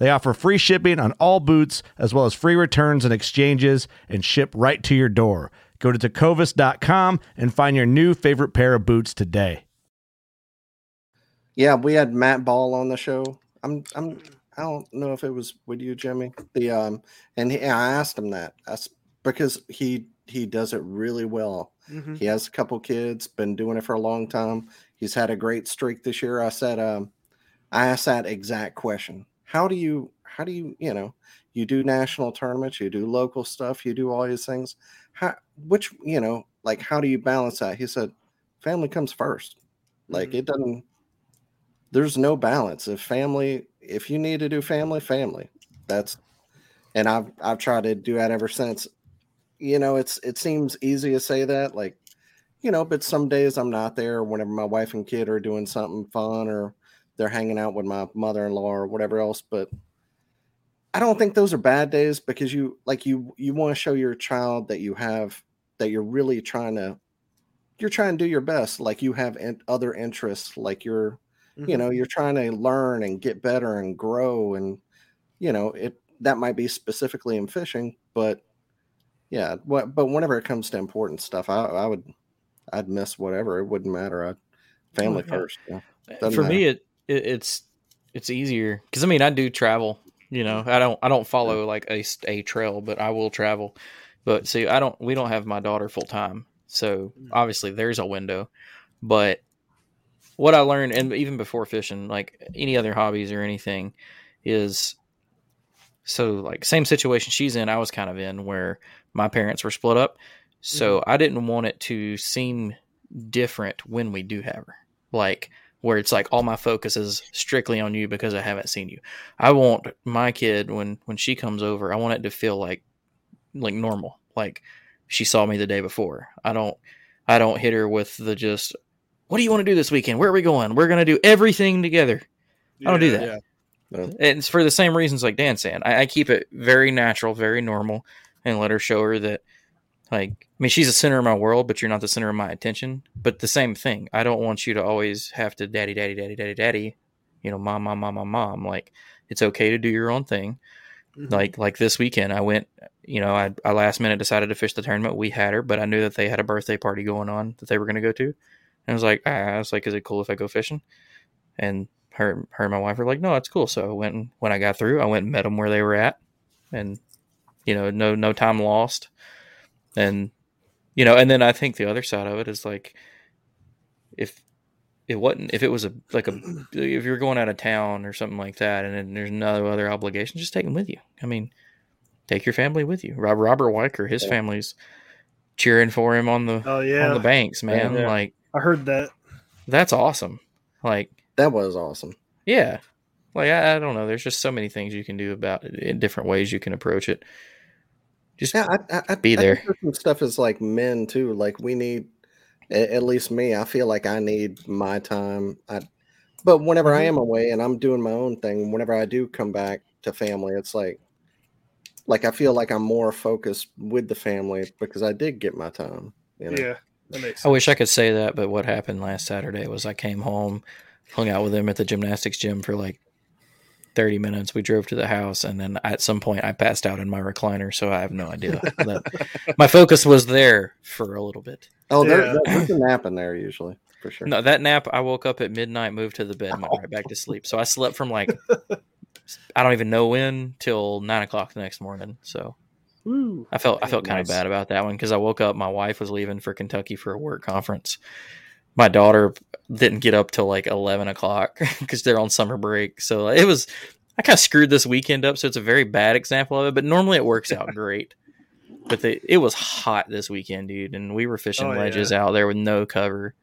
They offer free shipping on all boots, as well as free returns and exchanges, and ship right to your door. Go to tecovas.com and find your new favorite pair of boots today. Yeah, we had Matt Ball on the show. I'm I'm I don't know if it was with you, Jimmy. The um and he, I asked him that that I s because he he does it really well. Mhm. He has a couple kids, been doing it for a long time. He's had a great streak this year. I said, um, I asked that exact question. How do you, how do you, you know, you do national tournaments, you do local stuff, you do all these things. How, which, you know, like, how do you balance that? He said, family comes first. Like, Mhm. it doesn't, there's no balance. If family, if you need to do family, family. That's, and I've, I've tried to do that ever since you know, it's it seems easy to say that, like, you know, but some days I'm not there whenever my wife and kid are doing something fun or they're hanging out with my mother-in-law or whatever else. But I don't think those are bad days because you like you you want to show your child that you have that you're really trying to you're trying to do your best, like you have in, other interests, like you're you mm-hmm. know you're trying to learn and get better and grow and you know it that might be specifically in fishing but yeah what but whenever it comes to important stuff i i would i'd miss whatever it wouldn't matter i'd family yeah. first yeah. For me it, it it's it's easier. Because i mean i do travel you know i don't i don't follow like a, a trail but i will travel. But see i don't we don't have my daughter full time so mm. obviously there's a window. But what i learned and even before fishing like any other hobbies or anything is so like same situation she's in i was kind of in where my parents were split up. So mm-hmm. i didn't want it to seem different when we do have her. Like where it's like all my focus is strictly on you because I haven't seen you. I want my kid when when she comes over, I want it to feel like like normal, like she saw me the day before. I don't I don't hit her with the just what do you want to do this weekend? Where are we going? We're gonna do everything together. I don't do that. And it's for the same reasons like Dan saying. I, I keep it very natural, very normal, and let her show her that like I mean she's the center of my world, but you're not the center of my attention. But the same thing. I don't want you to always have to daddy, daddy, daddy, daddy, daddy, you know, mom, mom, mom, mom, mom. Like it's okay to do your own thing. Mhm. Like like this weekend I went you know, I, I last minute decided to fish the tournament. We had her, but I knew that they had a birthday party going on that they were gonna go to. And I was like, ah, I was like, is it cool if I go fishing? And her her and my wife were like, no, it's cool. So I went and when I got through, I went and met them where they were at, and you know, no no time lost, and you know, and then I think the other side of it is like, if it wasn't if it was a like a if you're going out of town or something like that, and then there's no other obligation, just take them with you. I mean, take your family with you. Rob Robert Weicker, his Yeah. family's cheering for him on the Oh yeah, on the banks, man. Yeah. Like I heard that. that's awesome. Like that was awesome yeah. Like I, I don't know. There's just so many things you can do about it in different ways you can approach it. Just yeah I, I, I- Be I think there. some stuff is like men too like we need at least me i feel like i need my time I, but whenever i mm-hmm. am away and i'm doing my own thing whenever i do come back to family it's like like i feel like i'm more focused with the family because i did get my time you know? Yeah, I wish I could say that, but what happened last Saturday was I came home, hung out with him at the gymnastics gym for like 30 minutes. We drove to the house, and then at some point I passed out in my recliner, so I have no idea. That- my focus was there for a little bit. oh there, Yeah. there- there's a nap in there usually for sure No, that nap, I woke up at midnight, moved to the bed, and went right back to sleep. So I slept from like, I don't even know when, till nine o'clock the next morning. So Woo. I felt I felt kind Nice. of bad about that one because I woke up. My wife was leaving for Kentucky for a work conference. My daughter didn't get up till like eleven o'clock because they're on summer break. So it was I kind of screwed this weekend up. So it's a very bad example of it. But normally it works out great. But the, it was hot this weekend, dude, and we were fishing Oh, yeah. ledges out there with no cover.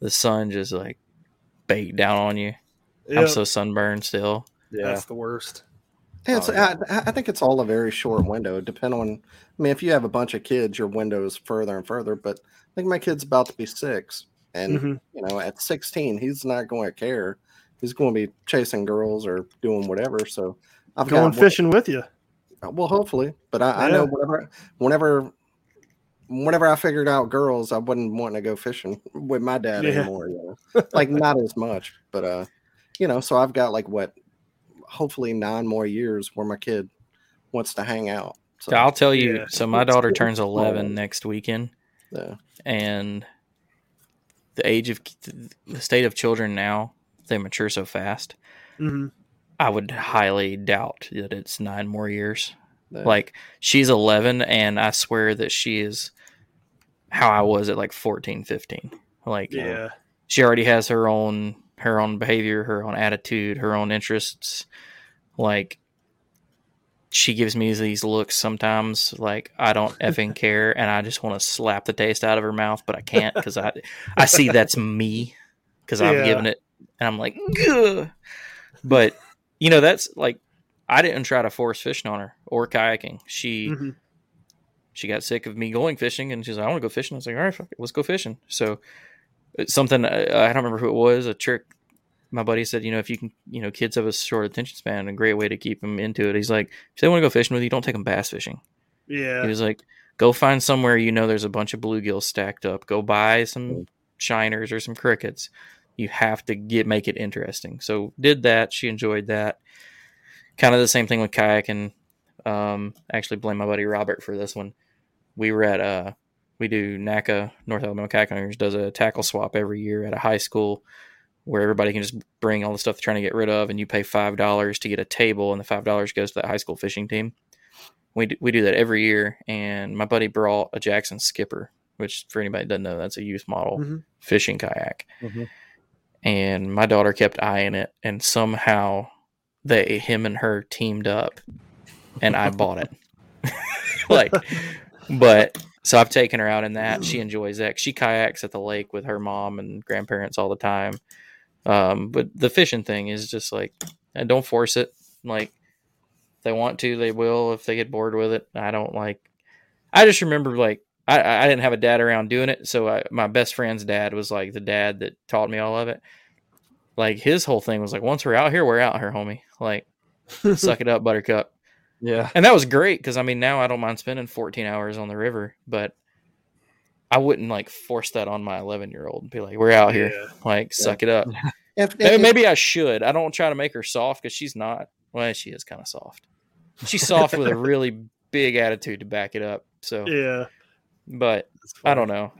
The sun just like baked down on you. I'm Yep, so sunburned still. Yeah. that's the worst. Yeah, it's, Oh, yeah. I, I think it's all a very short window. Depend on, I mean, if you have a bunch of kids, your window is further and further. But I think my kid's about to be six, and Mhm. you know, at 16, he's not going to care. He's going to be chasing girls or doing whatever. So I've Going got fishing with you. Well, hopefully, but I, I know whenever, whenever, whenever I figured out girls, I wasn't wanting to go fishing with my dad Yeah. anymore. You know, like not as much, but uh, you know, so I've got like what, hopefully nine more years where my kid wants to hang out. So, I'll tell you. Yeah. So my daughter turns 11 Oh. next weekend, yeah. and the age of the state of children now, they mature so fast. Mhm. I would highly doubt that it's nine more years. Like she's 11, and I swear that she is how I was at like 14, 15. Like Yeah. she already has her own her own behavior, her own attitude, her own interests. Like she gives me these looks sometimes like I don't effing care and I just want to slap the taste out of her mouth, but I can't because I I see that's me because I'm given it and I'm like, but you know that's like I didn't try to force fishing on her or kayaking. She Mhm. she got sick of me going fishing and she's like, I want to go fishing. I was like, all right, fuck it, let's go fishing. So it's something I, I don't remember who it was, a trick. My buddy said, you know, if you can, you know, kids have a short attention span, a great way to keep them into it. He's like, if they want to go fishing with you, don't take them bass fishing. Yeah. He was like, go find somewhere you know there's a bunch of bluegills stacked up. Go buy some shiners or some crickets. You have to get make it interesting. So did that. She enjoyed that. Kind of the same thing with kayaking. Um, actually, blame my buddy Robert for this one. We were at uh, we do NACA North Alabama Kayak Owners does a tackle swap every year at a high school where everybody can just bring all the stuff they're trying to get rid of, and you pay five dollars to get a table, and the five dollars goes to that high school fishing team. We do, we do that every year, and my buddy brought a Jackson Skipper, which for anybody that doesn't know, that's a youth model Mhm. fishing kayak. Mhm. And my daughter kept eyeing it, and somehow they him and her teamed up, and I bought it. like, but so I've taken her out in that. She enjoys that. She kayaks at the lake with her mom and grandparents all the time. Um, but the fishing thing is just like, don't force it. Like, if they want to, they will. If they get bored with it, I don't like. I just remember like I, I didn't have a dad around doing it, so I, my best friend's dad was like the dad that taught me all of it. Like his whole thing was like, once we're out here, we're out here, homie. Like, suck it up, Buttercup. Yeah. And that was great because I mean now I don't mind spending 14 hours on the river, but I wouldn't like force that on my 11 year old and be like, "We're out here, Yeah. like suck it up." If, if, Maybe, maybe I should. I don't try to make her soft because she's not. Well, she is kind of soft. She's soft with a really big attitude to back it up. So, Yeah. but I don't know.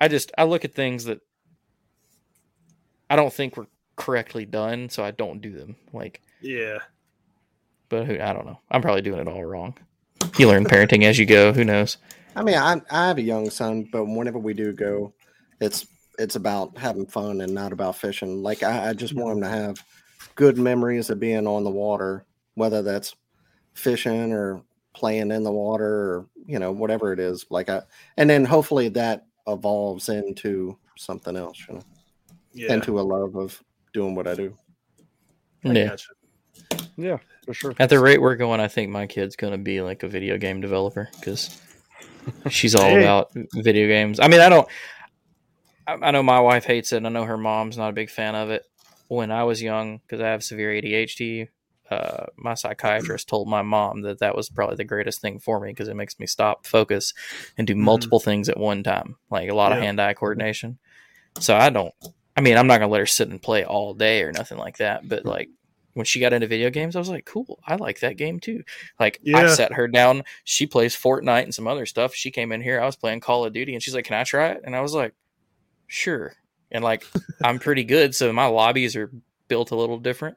I just I look at things that I don't think were correctly done, so I don't do them. Like, Yeah. but who I don't know. I'm probably doing it all wrong. You learn parenting as you go. Who knows? I mean, I I have a young son, but whenever we do go, it's it's about having fun and not about fishing. Like I, I just want him to have good memories of being on the water, whether that's fishing or playing in the water or you know whatever it is. Like I, and then hopefully that evolves into something else, you know, Yeah. into a love of doing what I do. I Yeah. gotcha. Yeah, for sure. At the rate we're going, I think my kid's going to be like a video game developer because she's all Hey. about video games. I mean, I don't. I, I know my wife hates it. and I know her mom's not a big fan of it. When I was young, because I have severe ADHD, uh, my psychiatrist told my mom that that was probably the greatest thing for me because it makes me stop, focus, and do multiple things at one time, like a lot of hand-eye coordination. So I don't. I mean, I'm not gonna let her sit and play all day or nothing like that. But like when she got into video games, I was like, cool, I like that game too. Like I Yeah. sat her down. She plays Fortnite and some other stuff. She came in here. I was playing Call of Duty, and she's like, "Can I try it?" And I was like, "Sure." And like I'm pretty good, so my lobbies are built a little different.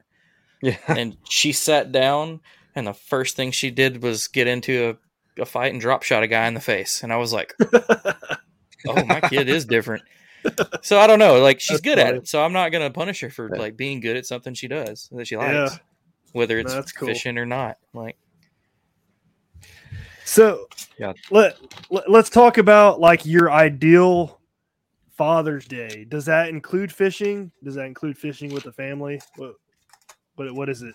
Yeah. And she sat down, and the first thing she did was get into a, a fight and drop shot a guy in the face. And I was like, "Oh, my kid is different." So I don't know. Like she's That's good at it, so I'm not gonna punish her for like being good at something she does that she likes, Yeah. whether it's That's cool. fishing or not. Like, So Yeah. let, let let's talk about like your ideal Father's Day. Does that include fishing? Does that include fishing with the family? What what, what is it?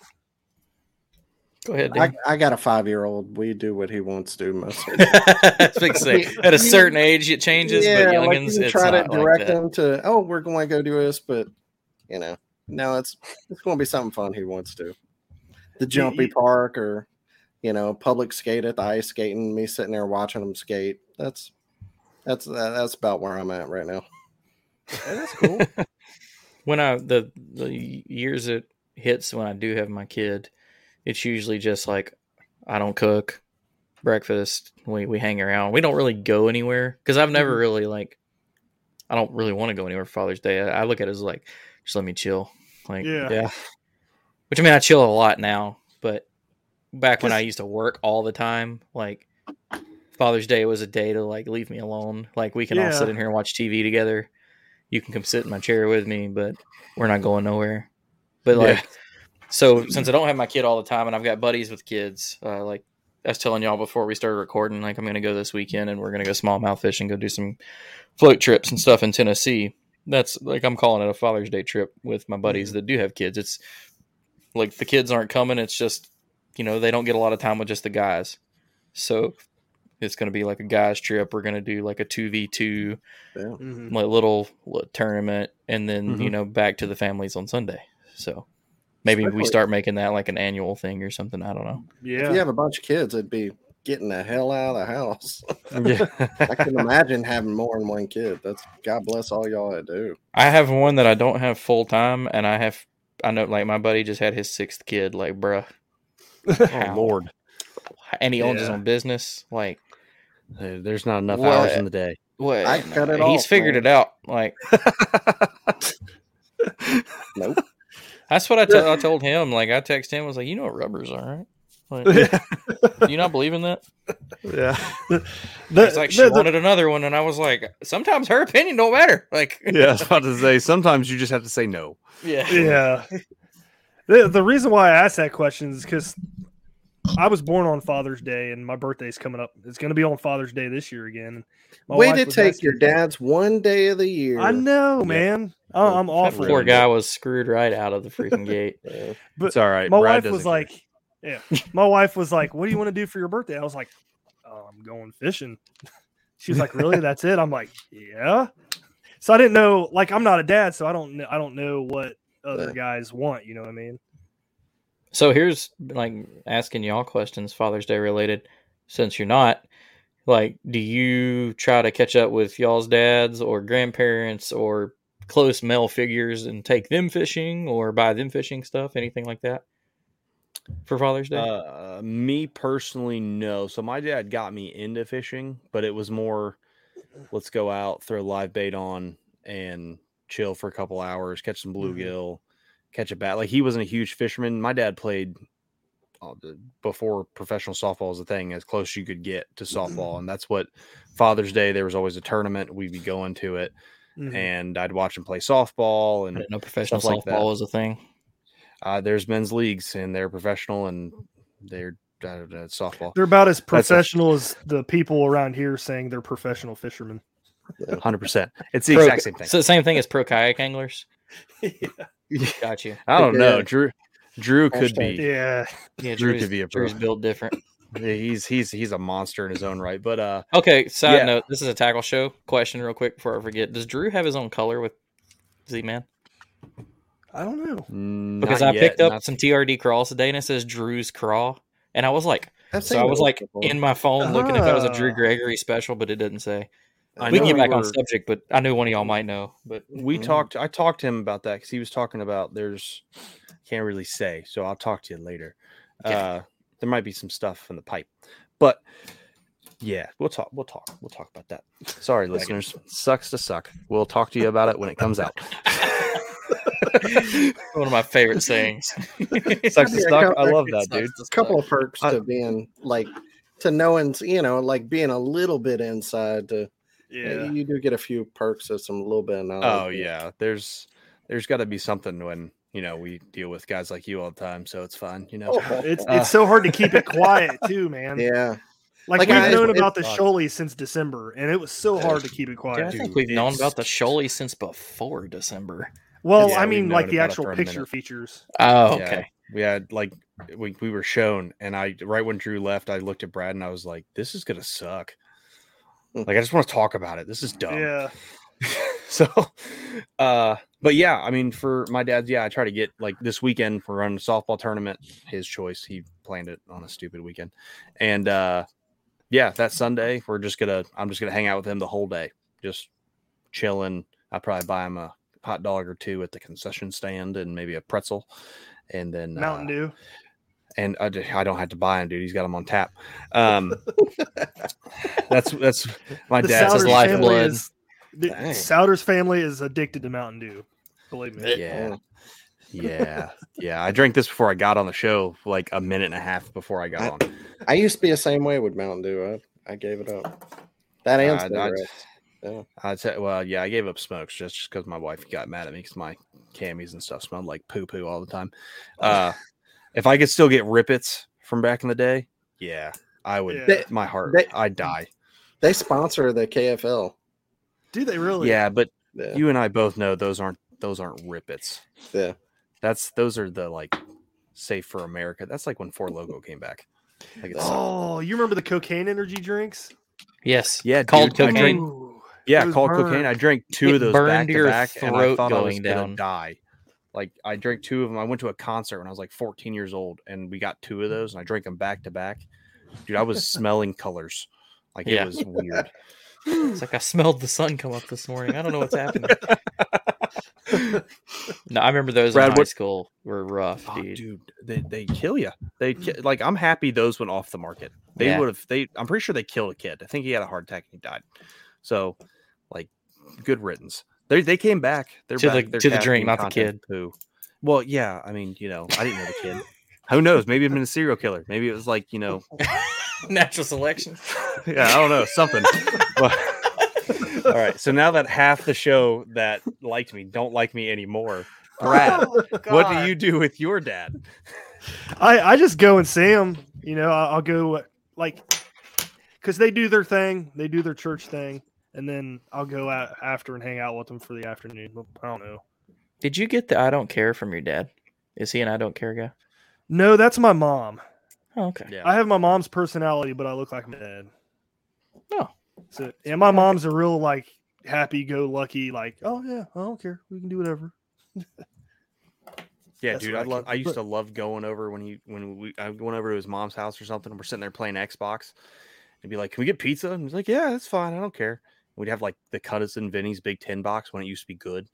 Go ahead. I, I got a five year old. We do what he wants to most. of I was gonna say, at a certain age, it changes, but like youngins, you can it's try to not like direct that. him to, oh, we're going to go do this, but you know, no, it's it's going to be something fun he wants to. The jumpy you- park, or you know, public skate at the ice skating. Me sitting there watching him skate. That's that's that's about where I'm at right now. that's cool. when I the the years it hits when I do have my kid, it's usually just like I don't cook, breakfast. We we hang around. We don't really go anywhere because I've never Mhm. really like. I don't really want to go anywhere for Father's Day. I, I look at it as like, just let me chill. Like, Yeah. Yeah. which I mean, I chill a lot now, but back when I used to work all the time, like Father's Day was a day to like leave me alone. Like we can all sit in here and watch TV together. You can come sit in my chair with me, but we're not going nowhere. But Yeah. Like, so since I don't have my kid all the time, and I've got buddies with kids, uh, like I was telling y'all before we started recording, like I'm gonna go this weekend and we're gonna go smallmouth fishing, and go do some float trips and stuff in Tennessee. That's like I'm calling it a Father's Day trip with my buddies that do have kids. It's like the kids aren't coming. It's just you know they don't get a lot of time with just the guys, so it's gonna be like a guys trip. We're gonna do like a two v two Mhm. like little, little tournament, and then you Mhm. know back to the families on Sunday. So maybe we start making that like an annual thing or something. I don't know. Yeah. If you have a bunch of kids, it'd be getting the hell out of the house. yeah. I can imagine having more than one kid. That's God bless all y'all that do. I have one that I don't have full time, and I have I know like my buddy just had his sixth kid. Like, bruh, oh Lord, and he owns his own business. Like, there's not enough hours in the day. what? I cut it He's off, figured man. it out. Like, Nope. That's what I I told him. Like, I text him. I was like, you know what rubbers are, right? Like, do you not believe in that? yeah. The- He's like, she the- the- wanted another one, and I was like, sometimes her opinion don't matter. Like, Yeah, I was about to say sometimes you just have to say no. yeah, yeah. The, the reason why I asked that question is because I was born on Father's Day and my birthday's coming up. It's going to be on Father's Day this year again. My Way to take your dad's one day of the year. I know, man. I- I'm That awful. poor guy was screwed right out of the freaking gate. Yeah. But it's all right. my Brad wife was care. like, yeah. My wife was like, "What do you want to do for your birthday?" I was like, oh, "I'm going fishing." She's like, "Really? That's it?" I'm like, "Yeah." So I didn't know. Like, I'm not a dad, so I don't. Know, I don't know what other Yeah. guys want. You know what I mean? So here's like asking y'all questions Father's Day related. Since you're not, like, do you try to catch up with y'all's dads or grandparents or close male figures and take them fishing or buy them fishing stuff, anything like that for Father's Day? Uh, me personally, no. So my dad got me into fishing, but it was more, let's go out, throw live bait on, and chill for a couple hours, catch some bluegill, catch a bat. Like he wasn't a huge fisherman. My dad played uh, before professional softball was a thing, as close as you could get to softball, and that's what Father's Day. There was always a tournament. We'd be going to it, Mhm. and I'd watch him play softball and didn't professional stuff like softball that. was a thing. uh, there's men's leagues and they're professional and they're uh, softball. They're about as a- professional as the people around here saying they're professional fishermen. Hundred percent. It's the Pro- exact same thing. So the same thing as pro kayak anglers. Got you. I don't know. Yeah. Drew Drew could Hashtag- be. Yeah. Yeah, Drew Drew's, could be a pro. Drew's built different. He's he's he's a monster in his own right. But uh, Okay, side Yeah. note, this is a tackle show. Question real quick before I forget. Does Drew have his own color with Z Man? I don't know. Because not I yet, picked up not- some TRD CrawZ today and it says Drew's crawl. And I was like, so I was like before. in my phone looking if that was a Drew Ah. Gregory special, but it didn't say. I we can know get back on were- subject, but I know one of y'all might know. But We Mhm. talked. I talked to him about that because he was talking about there's can't really say. So I'll talk to you later. Okay. Uh, there might be some stuff in the pipe, but yeah, we'll talk. We'll talk. We'll talk about that. Sorry, listeners. Sucks to suck. We'll talk to you about it when it comes out. one of my favorite sayings. Sucks to suck. I love that, dude. a couple of perks I- to being like to knowing you know like being a little bit inside to Yeah. you do get a few perks of some little bit of knowledge Oh yeah, there's there's got to be something when you know we deal with guys like you all the time, so it's fine. You know, Oh, It's Uh, it's so hard to keep it quiet too, man. yeah Like, Like, we've I- known it- about the fuck. Shoaly since December, and it was so hard to keep it Dude, I quiet. Think we've known about the Shoaly since before December. Well, Yeah, I mean, like the actual picture features. Oh, Yeah, okay. we had like we we were shown, and I right when Drew left, I looked at Brad and I was like, "This is gonna suck." Like I just want to talk about it. This is dumb. Yeah. so uh but yeah i mean for my dad's yeah i try to get like this weekend we're running a softball tournament his choice he planned it on a stupid weekend and uh yeah that sunday we're just gonna i'm just gonna hang out with him the whole day just chilling i'll probably buy him a hot dog or two at the concession stand and maybe a pretzel and then Mountain uh, Dew. And I don't have to buy him, dude. He's got them on tap. Um, that's that's my the dad's Souders life family lifeblood. is the Dang. Souders family is addicted to Mountain Dew. Believe me. Yeah. Yeah, yeah. I drank this before I got on the show, like a minute and a half before I got I- on. I used to be the same way with Mountain Dew. I, I gave it up. That and Uh, I- cigarettes. I'd say, well, yeah, I gave up smokes just because my wife got mad at me because my camis and stuff smelled like poo poo all the time. Uh, if I could still get Rip Its from back in the day, yeah, I would. Yeah. They- my heart, they- I'd die. They sponsor the KFL. Do they really? Yeah, but Yeah. you and I both know those aren't those aren't Rip Its. yeah. That's those are the like safe for America. That's like when Four Loko came back. Like it's, Oh, you remember the cocaine energy drinks? Yes. Yeah, Called dude, cocaine. drink- yeah, called burn. cocaine. I drank two It of those back to back, and I throat thought I was going gonna down. die. Like I drank two of them. I went to a concert when I was like 14 years old, and we got two of mm. those, and I drank them back to back. Dude, I was smelling colors. Like Yeah. it was weird. It's like I smelled the sun come up this morning. I don't know what's happening. no, I remember those Brad, in high what- school were rough, Oh, dude. dude, they, they kill you. They ki- like I'm happy those went off the market. They Yeah. would have. They I'm pretty sure they killed a kid. I think he had a heart attack and he died. So, like, good riddance. They they came back. They're To the- back. Their to the drink, not the kid. Poo. Well, yeah. I mean, you know, I didn't know the kid. Who knows? Maybe I've been a serial killer. Maybe it was like you know, Natural selection. yeah, I don't know, something. But- all right. So now that half the show that liked me don't like me anymore, Brad, oh, what do you do with your dad? I I just go and see them. You know, I'll, I'll go like because they do their thing, they do their church thing, and then I'll go out after and hang out with them for the afternoon. But I don't know. Did you get the I don't care from your dad? Is he an I don't care guy? No, that's my mom. Oh, okay. Yeah. I have my mom's personality, but I look like my dad. Oh. So yeah, my mom's a real like happy go lucky, like, oh yeah, I don't care. We can do whatever. Yeah, That's dude, what I I love. I used but- to love going over when he when we I went over to his mom's house or something. and We're sitting there playing Xbox, and be like, "Can we get pizza?" And he's like, "Yeah, that's fine. I don't care." We'd have like the Cuttis and Vinny's Big Ten box when it used to be good.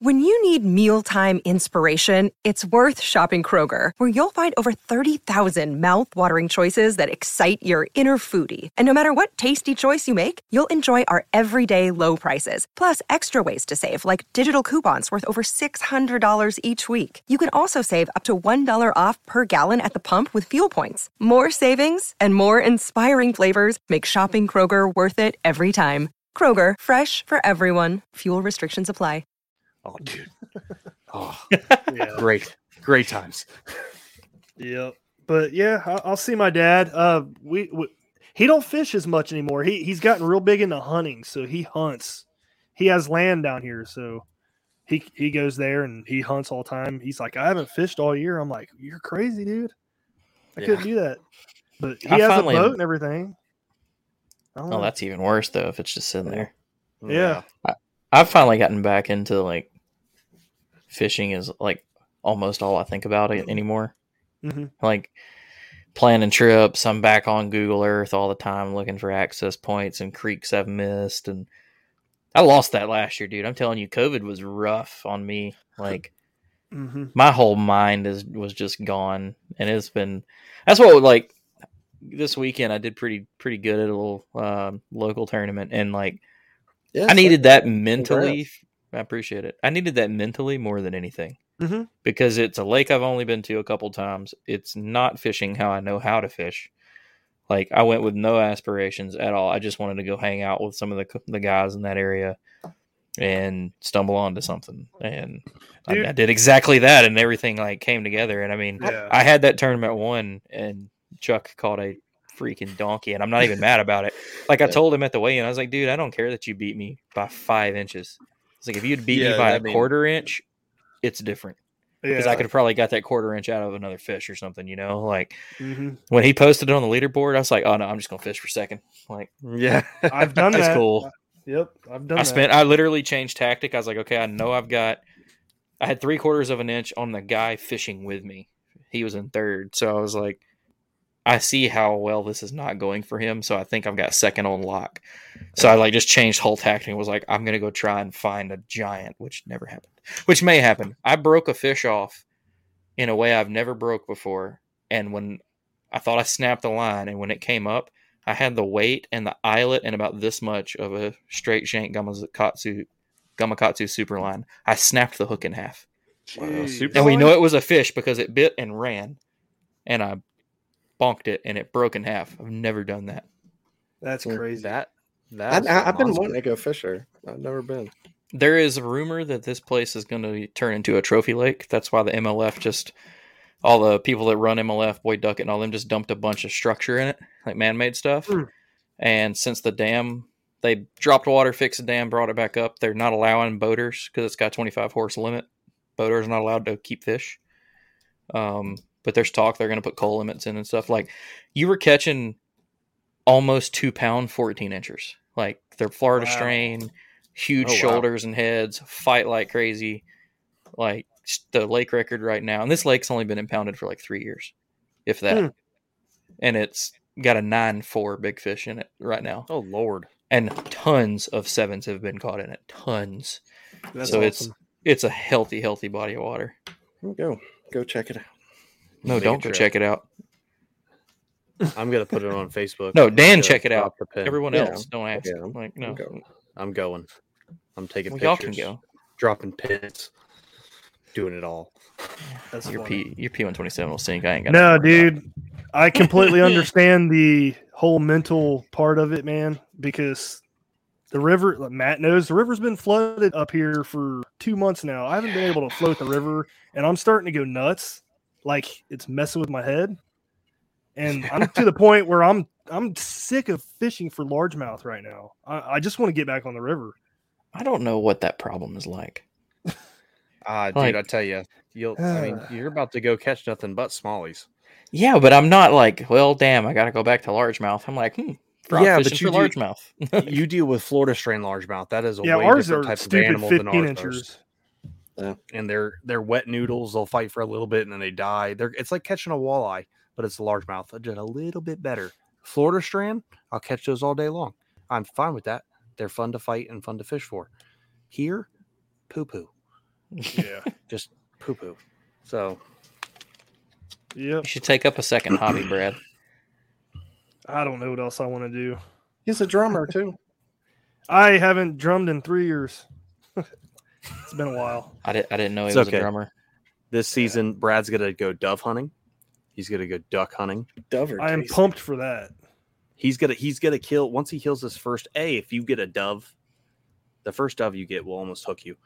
When you need mealtime inspiration, it's worth shopping Kroger, where you'll find over 30,000 mouthwatering choices that excite your inner foodie. And no matter what tasty choice you make, you'll enjoy our everyday low prices, plus extra ways to save, like digital coupons worth over $600 each week. You can also save up to $1 off per gallon at the pump with fuel points. More savings and more inspiring flavors make shopping Kroger worth it every time. Kroger, fresh for everyone. Fuel restrictions apply. Oh, dude. Oh, Yeah. great, great times. Yep. But yeah, I'll, I'll see my dad. Uh, we, we he don't fish as much anymore. He he's gotten real big into hunting, so he hunts. He has land down here, so he he goes there and he hunts all the time. He's like, I haven't fished all year. I'm like, you're crazy, dude. I Yeah. couldn't do that. But he I has finally- a boat and everything. I don't Oh, know. that's even worse though if it's just sitting there. Yeah. I've finally gotten back into like fishing is like almost all I think about it anymore. Mhm. Like planning trips, I'm back on Google Earth all the time looking for access points and creeks I've missed and I lost that last year, dude. I'm telling you, COVID was rough on me. Like Mhm. my whole mind is was just gone, and it's been. That's what like this weekend I did pretty pretty good at a little um, local tournament, and like Yeah, I needed so- that mentally. Congrats. I appreciate it. I needed that mentally more than anything Mhm. because it's a lake I've only been to a couple times. It's not fishing how I know how to fish. Like I went with no aspirations at all. I just wanted to go hang out with some of the the guys in that area and stumble onto something. And I, I did exactly that, and everything like came together. And I mean, Yeah. I had that tournament won, and Chuck caught a freaking donkey, and I'm not even mad about it. Like I told him at the weigh-in, I was like, dude, I don't care that you beat me by five inches. It's like if you'd beat Yeah, me by a mean- quarter inch, it's different because Yeah. I could have probably got that quarter inch out of another fish or something. You know, like Mhm. when he posted it on the leaderboard, I was like, oh no, I'm just gonna fish for second. Like Yeah. I've done that's that. cool. Yep, I've done I that. spent. I literally changed tactic. I was like, okay, I know I've got. I had three quarters of an inch on the guy fishing with me. He was in third, so I was like, I see how well this is not going for him. So I think I've got second on lock. So I like just changed whole tactic. and Was like, I'm gonna go try and find a giant, which never happened. Which may happen. I broke a fish off in a way I've never broke before, and when I thought I snapped the line, and when it came up, I had the weight and the eyelet and about this much of a straight shank gamakatsu gamakatsu super line. I snapped the hook in half, Jeez. and we know it was a fish because it bit and ran, and I bonked it and it broke in half. I've never done that. That's Mm. crazy. That that I, I've been wanting to go fisher. I've never been. There is a rumor that this place is going to turn into a trophy lake. That's why the MLF just all the people that run MLF, Boyd Duckett, and all them just dumped a bunch of structure in it, like man-made stuff. Hmm. And since the dam, they dropped water, fixed the dam, brought it back up. They're not allowing boaters because it's got 25 horse limit. Boaters not allowed to keep fish. Um, but there's talk they're going to put coal limits in and stuff. Like you were catching almost two pound 14 inchers. Like they're Florida Wow. strain, huge Oh, wow. shoulders and heads, fight like crazy. Like the lake record right now, and this lake's only been impounded for like three years, if that. Hmm. And it's got a nine four big fish in it right now, Oh Lord. and tons of sevens have been caught in it. Tons. That's so it's awesome. it's a healthy, healthy body of water. Go. Go check it out. No, Make don't go trip. check it out. I'm gonna put it on Facebook. No, Dan, check it out. drop the. Everyone Yeah. else, don't ask. Yeah, I'm- like no, I'm going. I'm going. I'm taking Well, y'all can go. Dropping pins. Doing it all. That's Your funny. P your P one twenty seven will sink. I ain't got No, dude, I completely understand the whole mental part of it, man. Because the river, like Matt knows, the river's been flooded up here for two months now. I haven't been able to float the river, and I'm starting to go nuts. Like it's messing with my head, and I'm to the point where I'm I'm sick of fishing for largemouth right now. I, I just want to get back on the river. I don't know what that problem is like. Ah, dude, Like- I tell you, you'll. I mean, you're about to go catch nothing but smallies. Yeah, but I'm not like, well, damn, I got to go back to largemouth. I'm like, hmm, Yeah, but you for do- largemouth. you deal with Florida strain largemouth. That is a yeah, way ours different are type of stupid animal than 15 ours inches. Are. And they're they're wet noodles. They'll fight for a little bit and then they die. They're it's like catching a walleye, but it's a largemouth, uh, just a little bit better. Florida strain, I'll catch those all day long. I'm fine with that. They're fun to fight and fun to fish for. Here, poo poo, Yeah. just poo poo. So Yep. you should take up a second hobby, Brad. I don't know what else I want to do. He's a drummer too. I haven't drummed in three years. it's been a while. I, did, I didn't know he It's was okay. a drummer. this season, Brad's gonna go dove hunting. He's gonna go duck hunting. Dover. I am tasty. pumped for that. He's gonna he's gonna kill once he kills his first A. If you get a dove, the first dove you get will almost hook you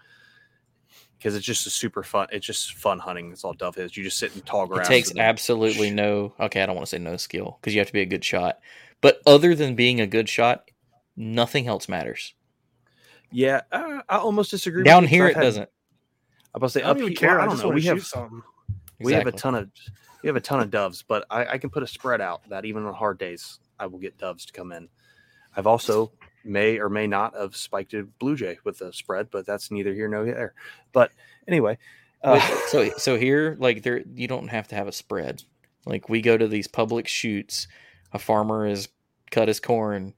because it's just a super fun. It's just fun hunting. That's all dove is. You just sit in tall grass. It takes and then- absolutely no, okay, I don't want to say no skill because you have to be a good shot. But other than being a good shot, nothing else matters. Yeah, uh, I almost disagree. Down you 'cause here, it had- doesn't. I'm about to say I up don't even here. care. well, I I don't just know. want We to have shoot something. we have a ton of we have a ton of doves, but I, I can put a spread out that even on hard days I will get doves to come in. I've also may or may not have spiked a blue jay with a spread, but that's neither here nor there. But anyway, uh, With- so so here like there you don't have to have a spread like we go to these public shoots a farmer has cut his corn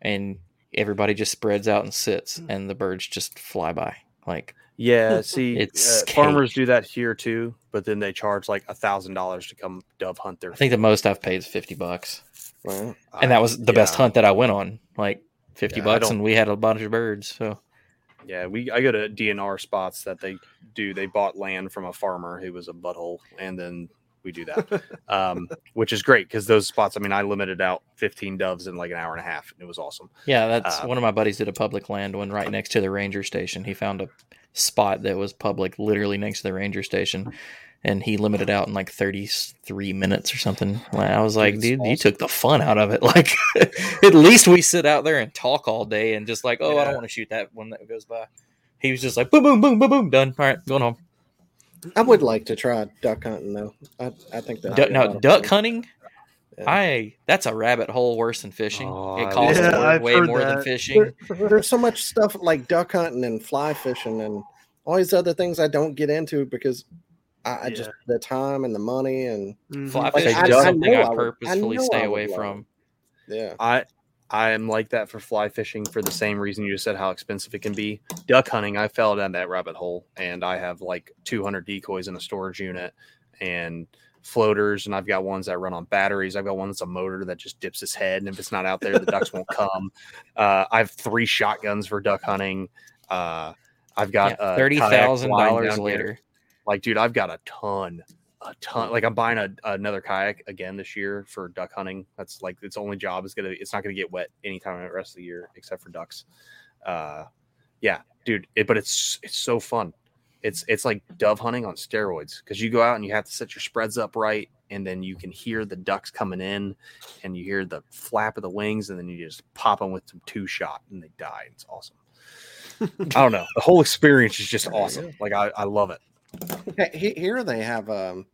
and everybody just spreads out and sits and the birds just fly by like yeah, see, It's uh, farmers do that here too, but then they charge like a thousand dollars to come dove hunt their. i think the most i've paid is 50 bucks Wow. and that was the best hunt that i went on like 50 Yeah, bucks and we had a bunch of birds so Yeah, we I go to DNR spots that they do. They bought land from a farmer who was a butthole, and then we do that, um, which is great because those spots. I mean, I limited out 15 doves in like an hour and a half, and it was awesome. yeah that's Uh, one of my buddies did a public land one right next to the ranger station. He found a spot that was public literally next to the ranger station and he limited out in like 33 minutes or something. I was like Dude, it's you took the fun out of it. Like at least we sit out there and talk all day and just like oh i don't want to shoot that one that goes by. He was just like boom boom boom boom boom done. All right going home I would like to try duck hunting though. I, I think that. duck, now duck hunting Yeah. i that's a rabbit hole worse than fishing Oh, it costs Yeah, more- way heard more than that. fishing There's so much stuff like duck hunting and fly fishing and all these other things I don't get into because I, I just the time and the money and Mhm. fly Like, fishing I- is something i I would- I purposefully stay I away would love from yeah. I I am like that for fly fishing for the same reason you just said how expensive it can be. Duck hunting, I fell down that rabbit hole, and I have like 200 decoys in a storage unit, and floaters, and I've got ones that run on batteries. I've got one that's a motor that just dips its head, and if it's not out there, the ducks won't come. Uh, I have three shotguns for duck hunting. Uh, I've got Yeah, a thirty kayak thousand line dollars down here. later. Like, dude, I've got a ton, a ton. Like, I'm buying a, another kayak again this year for duck hunting. That's like its only job is gonna. It's not gonna get wet anytime the rest of the year except for ducks. Uh, yeah, dude. It, but it's it's so fun. It's it's like dove hunting on steroids because you go out and you have to set your spreads up right, and then you can hear the ducks coming in, and you hear the flap of the wings, and then you just pop them with some two shot, and they die. It's awesome. I don't know. The whole experience is just awesome. Like I, I love it. Hey, he- Here they have um,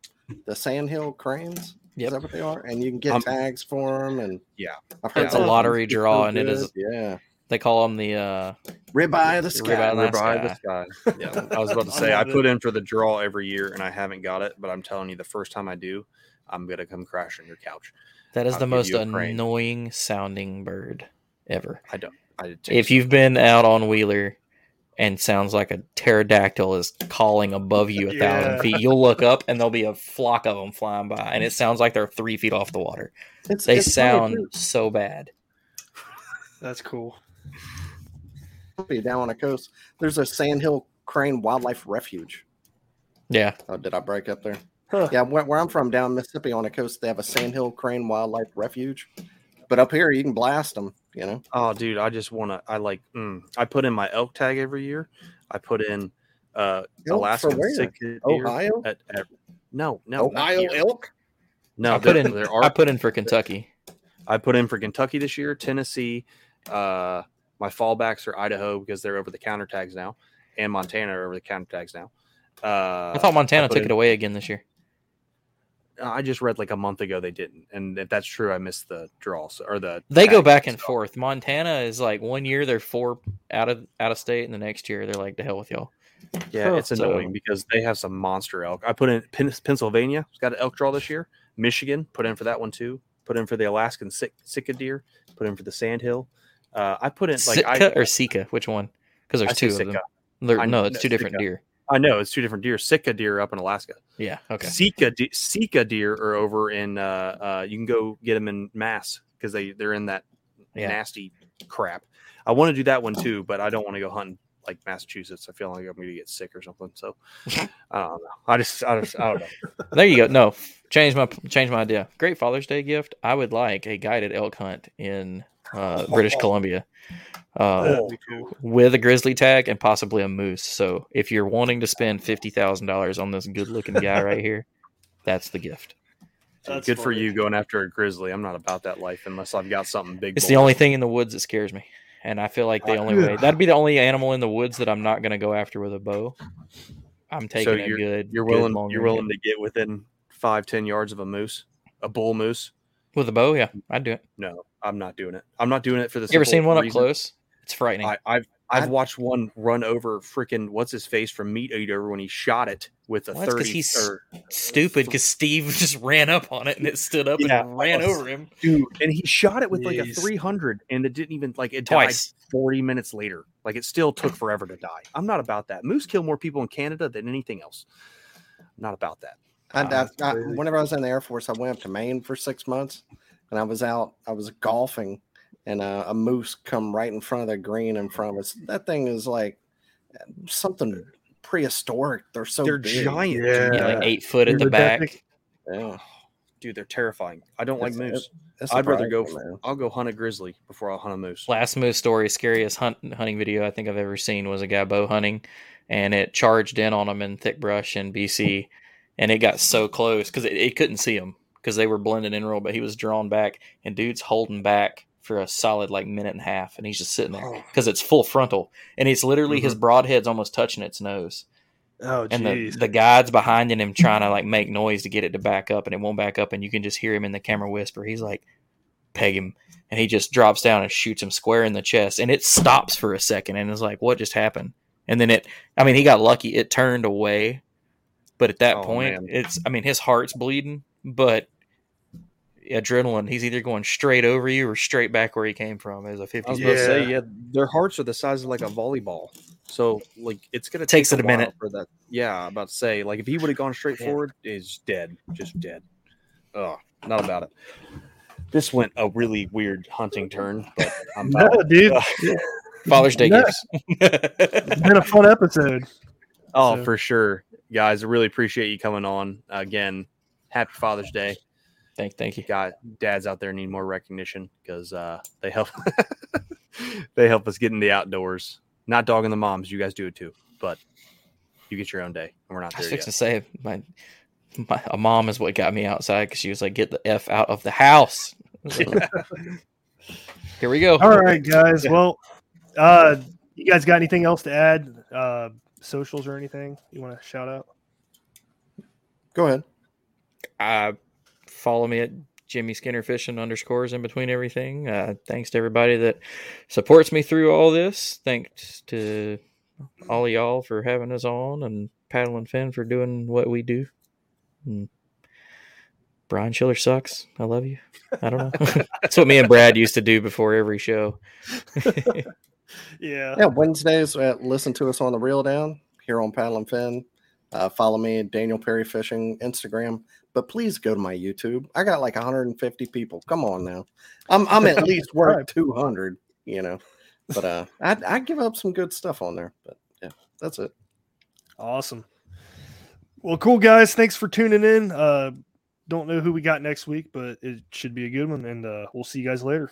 the Sandhill cranes. Yep. Is that what they are? And you can get Um, tags for them. And Yeah. I've heard It's a some lottery are so draw, and it is- yeah They call them the uh, ribeye of the The sky. ribeye of the Rib eye of the sky. Yeah, I was about to say I put in for the draw every year and I haven't got it, but I'm telling you, the first time I do, I'm gonna come crash on your couch. that is I'll the most you crane. annoying sounding bird ever. I don't. I If you've been out on Wheeler and sounds like a pterodactyl is calling above you a Yeah. thousand feet, you'll look up and there'll be a flock of them flying by, and it sounds like they're three feet off the water. It's, They it's sound so bad. That's cool. Be down on the coast. There's a Sandhill Crane Wildlife Refuge. Yeah, Oh, did I break up there? Huh. Yeah, where, where I'm from, down Mississippi on the coast, they have a Sandhill Crane Wildlife Refuge. But up here, you can blast them. You know, oh, dude, I just want to. I like. Mm, I put in my elk tag every year. I put in uh Elk Alaskan for where? sick Ohio, At, at, no, no, Ohio elk. No, I put there- in. There are I put in for Kentucky. I put in for Kentucky this year, Tennessee. Uh, my fallbacks are Idaho because they're over the counter tags now, and Montana are over the counter tags now. Uh, I thought Montana put took in- it away again this year. I just read like a month ago they didn't, and if that's true, I missed the draw so, or the. They go back and so- forth. Montana is like one year they're four out of out of state, and the next year they're like, "The hell with y'all." Yeah, it's So- annoying because they have some monster elk. I put in Pennsylvania, it's got an elk draw this year. Michigan put in for that one too. Put in for the Alaskan sick, Sitka deer. Put in for the Sandhill. Uh, I put in like Sitka I, or Sika? Which one? Because there's say two of them. Sitka. They're- I- no, it's no, two different Sika. deer. I know it's two different deer. Sitka deer up in Alaska. Yeah. Okay. Sika de- Sika deer are over in. Uh, uh, you can go get them in mass because they they're in that Yeah. nasty crap. I want to do that one too, but I don't want to go hunting like Massachusetts. I feel like I'm going to get sick or something. So I don't know. I just I, just, I don't know. There you go. No, change my change my idea. Great Father's Day gift. I would like a guided elk hunt in uh, British Columbia. Uh, with a grizzly tag and possibly a moose. So if you're wanting to spend fifty thousand dollars on this good looking guy right here, that's the gift. That's Good for you going after a grizzly. I'm not about that life unless I've got something big. It's boy. the only thing in the woods that scares me. And I feel like the only way that'd be the only animal in the woods that I'm not going to go after with a bow. I'm taking a you're- good. You're good willing. long You're range willing to get within five ten yards of a moose, a bull moose. With a bow. Yeah, I'd do it. No, I'm not doing it. I'm not doing it for this. You ever seen simple one up close? It's frightening. I, I've I've I- watched one run over freaking what's his face from Meat Eater when he shot it with a Well, that's 'cause thirty. he's- or, Stupid because Steve just ran up on it and it stood up Yeah, and ran was- over him. dude, and he shot it with like a 300, and it didn't even like it Twice. died 40 minutes later. Like it still took forever to die. I'm not about that. Moose kill more people in Canada than anything else. I'm not about that. I, Uh, I, I, whenever I was in the Air Force, I went up to Maine for six months, and I was out. I was golfing, and uh, a moose come right in front of the green in front of us. That thing is like something prehistoric. They're so They're big. giant, Yeah. Yeah, like eight foot at the back. Yeah, dude. They're terrifying. I don't like moose. it's I'd rather go. surprising, man. I'll go hunt a grizzly before I'll hunt a moose. Last moose story, scariest hunt, hunting video I think I've ever seen was a guy bow hunting, and it charged in on him in thick brush in BC, and it got so close because it, it couldn't see him because they were blending in real, but he was drawn back, and dude's holding back for a solid like minute and a half, and he's just sitting there oh. because it's full frontal, and it's literally his mm-hmm. broadhead's almost touching its nose, Oh, and the, the guide's behind him trying to like make noise to get it to back up, and it won't back up, and you can just hear him in the camera whisper. He's like, "Peg him." and he just drops down and shoots him square in the chest and it stops for a second and is like what just happened? And then it i mean he got lucky. It turned away but at that Oh, point man. it's i mean his heart's bleeding but adrenaline. He's either going straight over you or straight back where he came from. As a I was fifty, about to say, Yeah. yeah, their hearts are the size of like a volleyball. So like it's gonna Takes take it a minute. for that. Yeah, I'm about to say, like if he would have gone straight Yeah. forward, is dead, just dead. Oh, not about it. This went a really weird hunting turn, but I'm about No, it. dude, Uh, Father's Day No. gifts. it's been a fun episode. Oh, So- for sure, guys. I really appreciate you coming on again. Happy Father's Day, thank, thank you. God. Dads out there need more recognition because uh, they help. they help us get in the outdoors. Not dogging the moms, you guys do it too, but you get your own day, and we're not I was there fixing to say my, my a mom is what got me outside because she was like, "Get the f out of the house." I Here we go. All right, guys. Well, uh, you guys got anything else to add? Uh, socials or anything you want to shout out? Go ahead. Uh, follow me at Jimmy Skinner Fishing underscores in between everything. Uh, thanks to everybody that supports me through all this. Thanks to all of y'all for having us on, and Paddle and Fin for doing what we do. And Brian Schiller sucks. I love you. I don't know. That's what me and Brad used to do before every show. Yeah. Yeah, Wednesdays, uh, listen to us on the Reel Down here on Paddle and Fin. Uh, follow me at Daniel Perry Fishing Instagram, but please go to my YouTube. I got like 150 people. Come on now, I'm I'm at least worth 200. You know, but uh, I I give up some good stuff on there. But yeah, that's it. Awesome. Well, cool guys. Thanks for tuning in. Uh, don't know who we got next week, but it should be a good one, and uh, we'll see you guys later.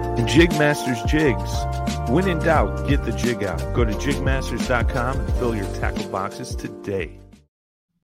Jigmasters Jigs. When in doubt, get the jig out. Go to jigmasters.com and fill your tackle boxes today.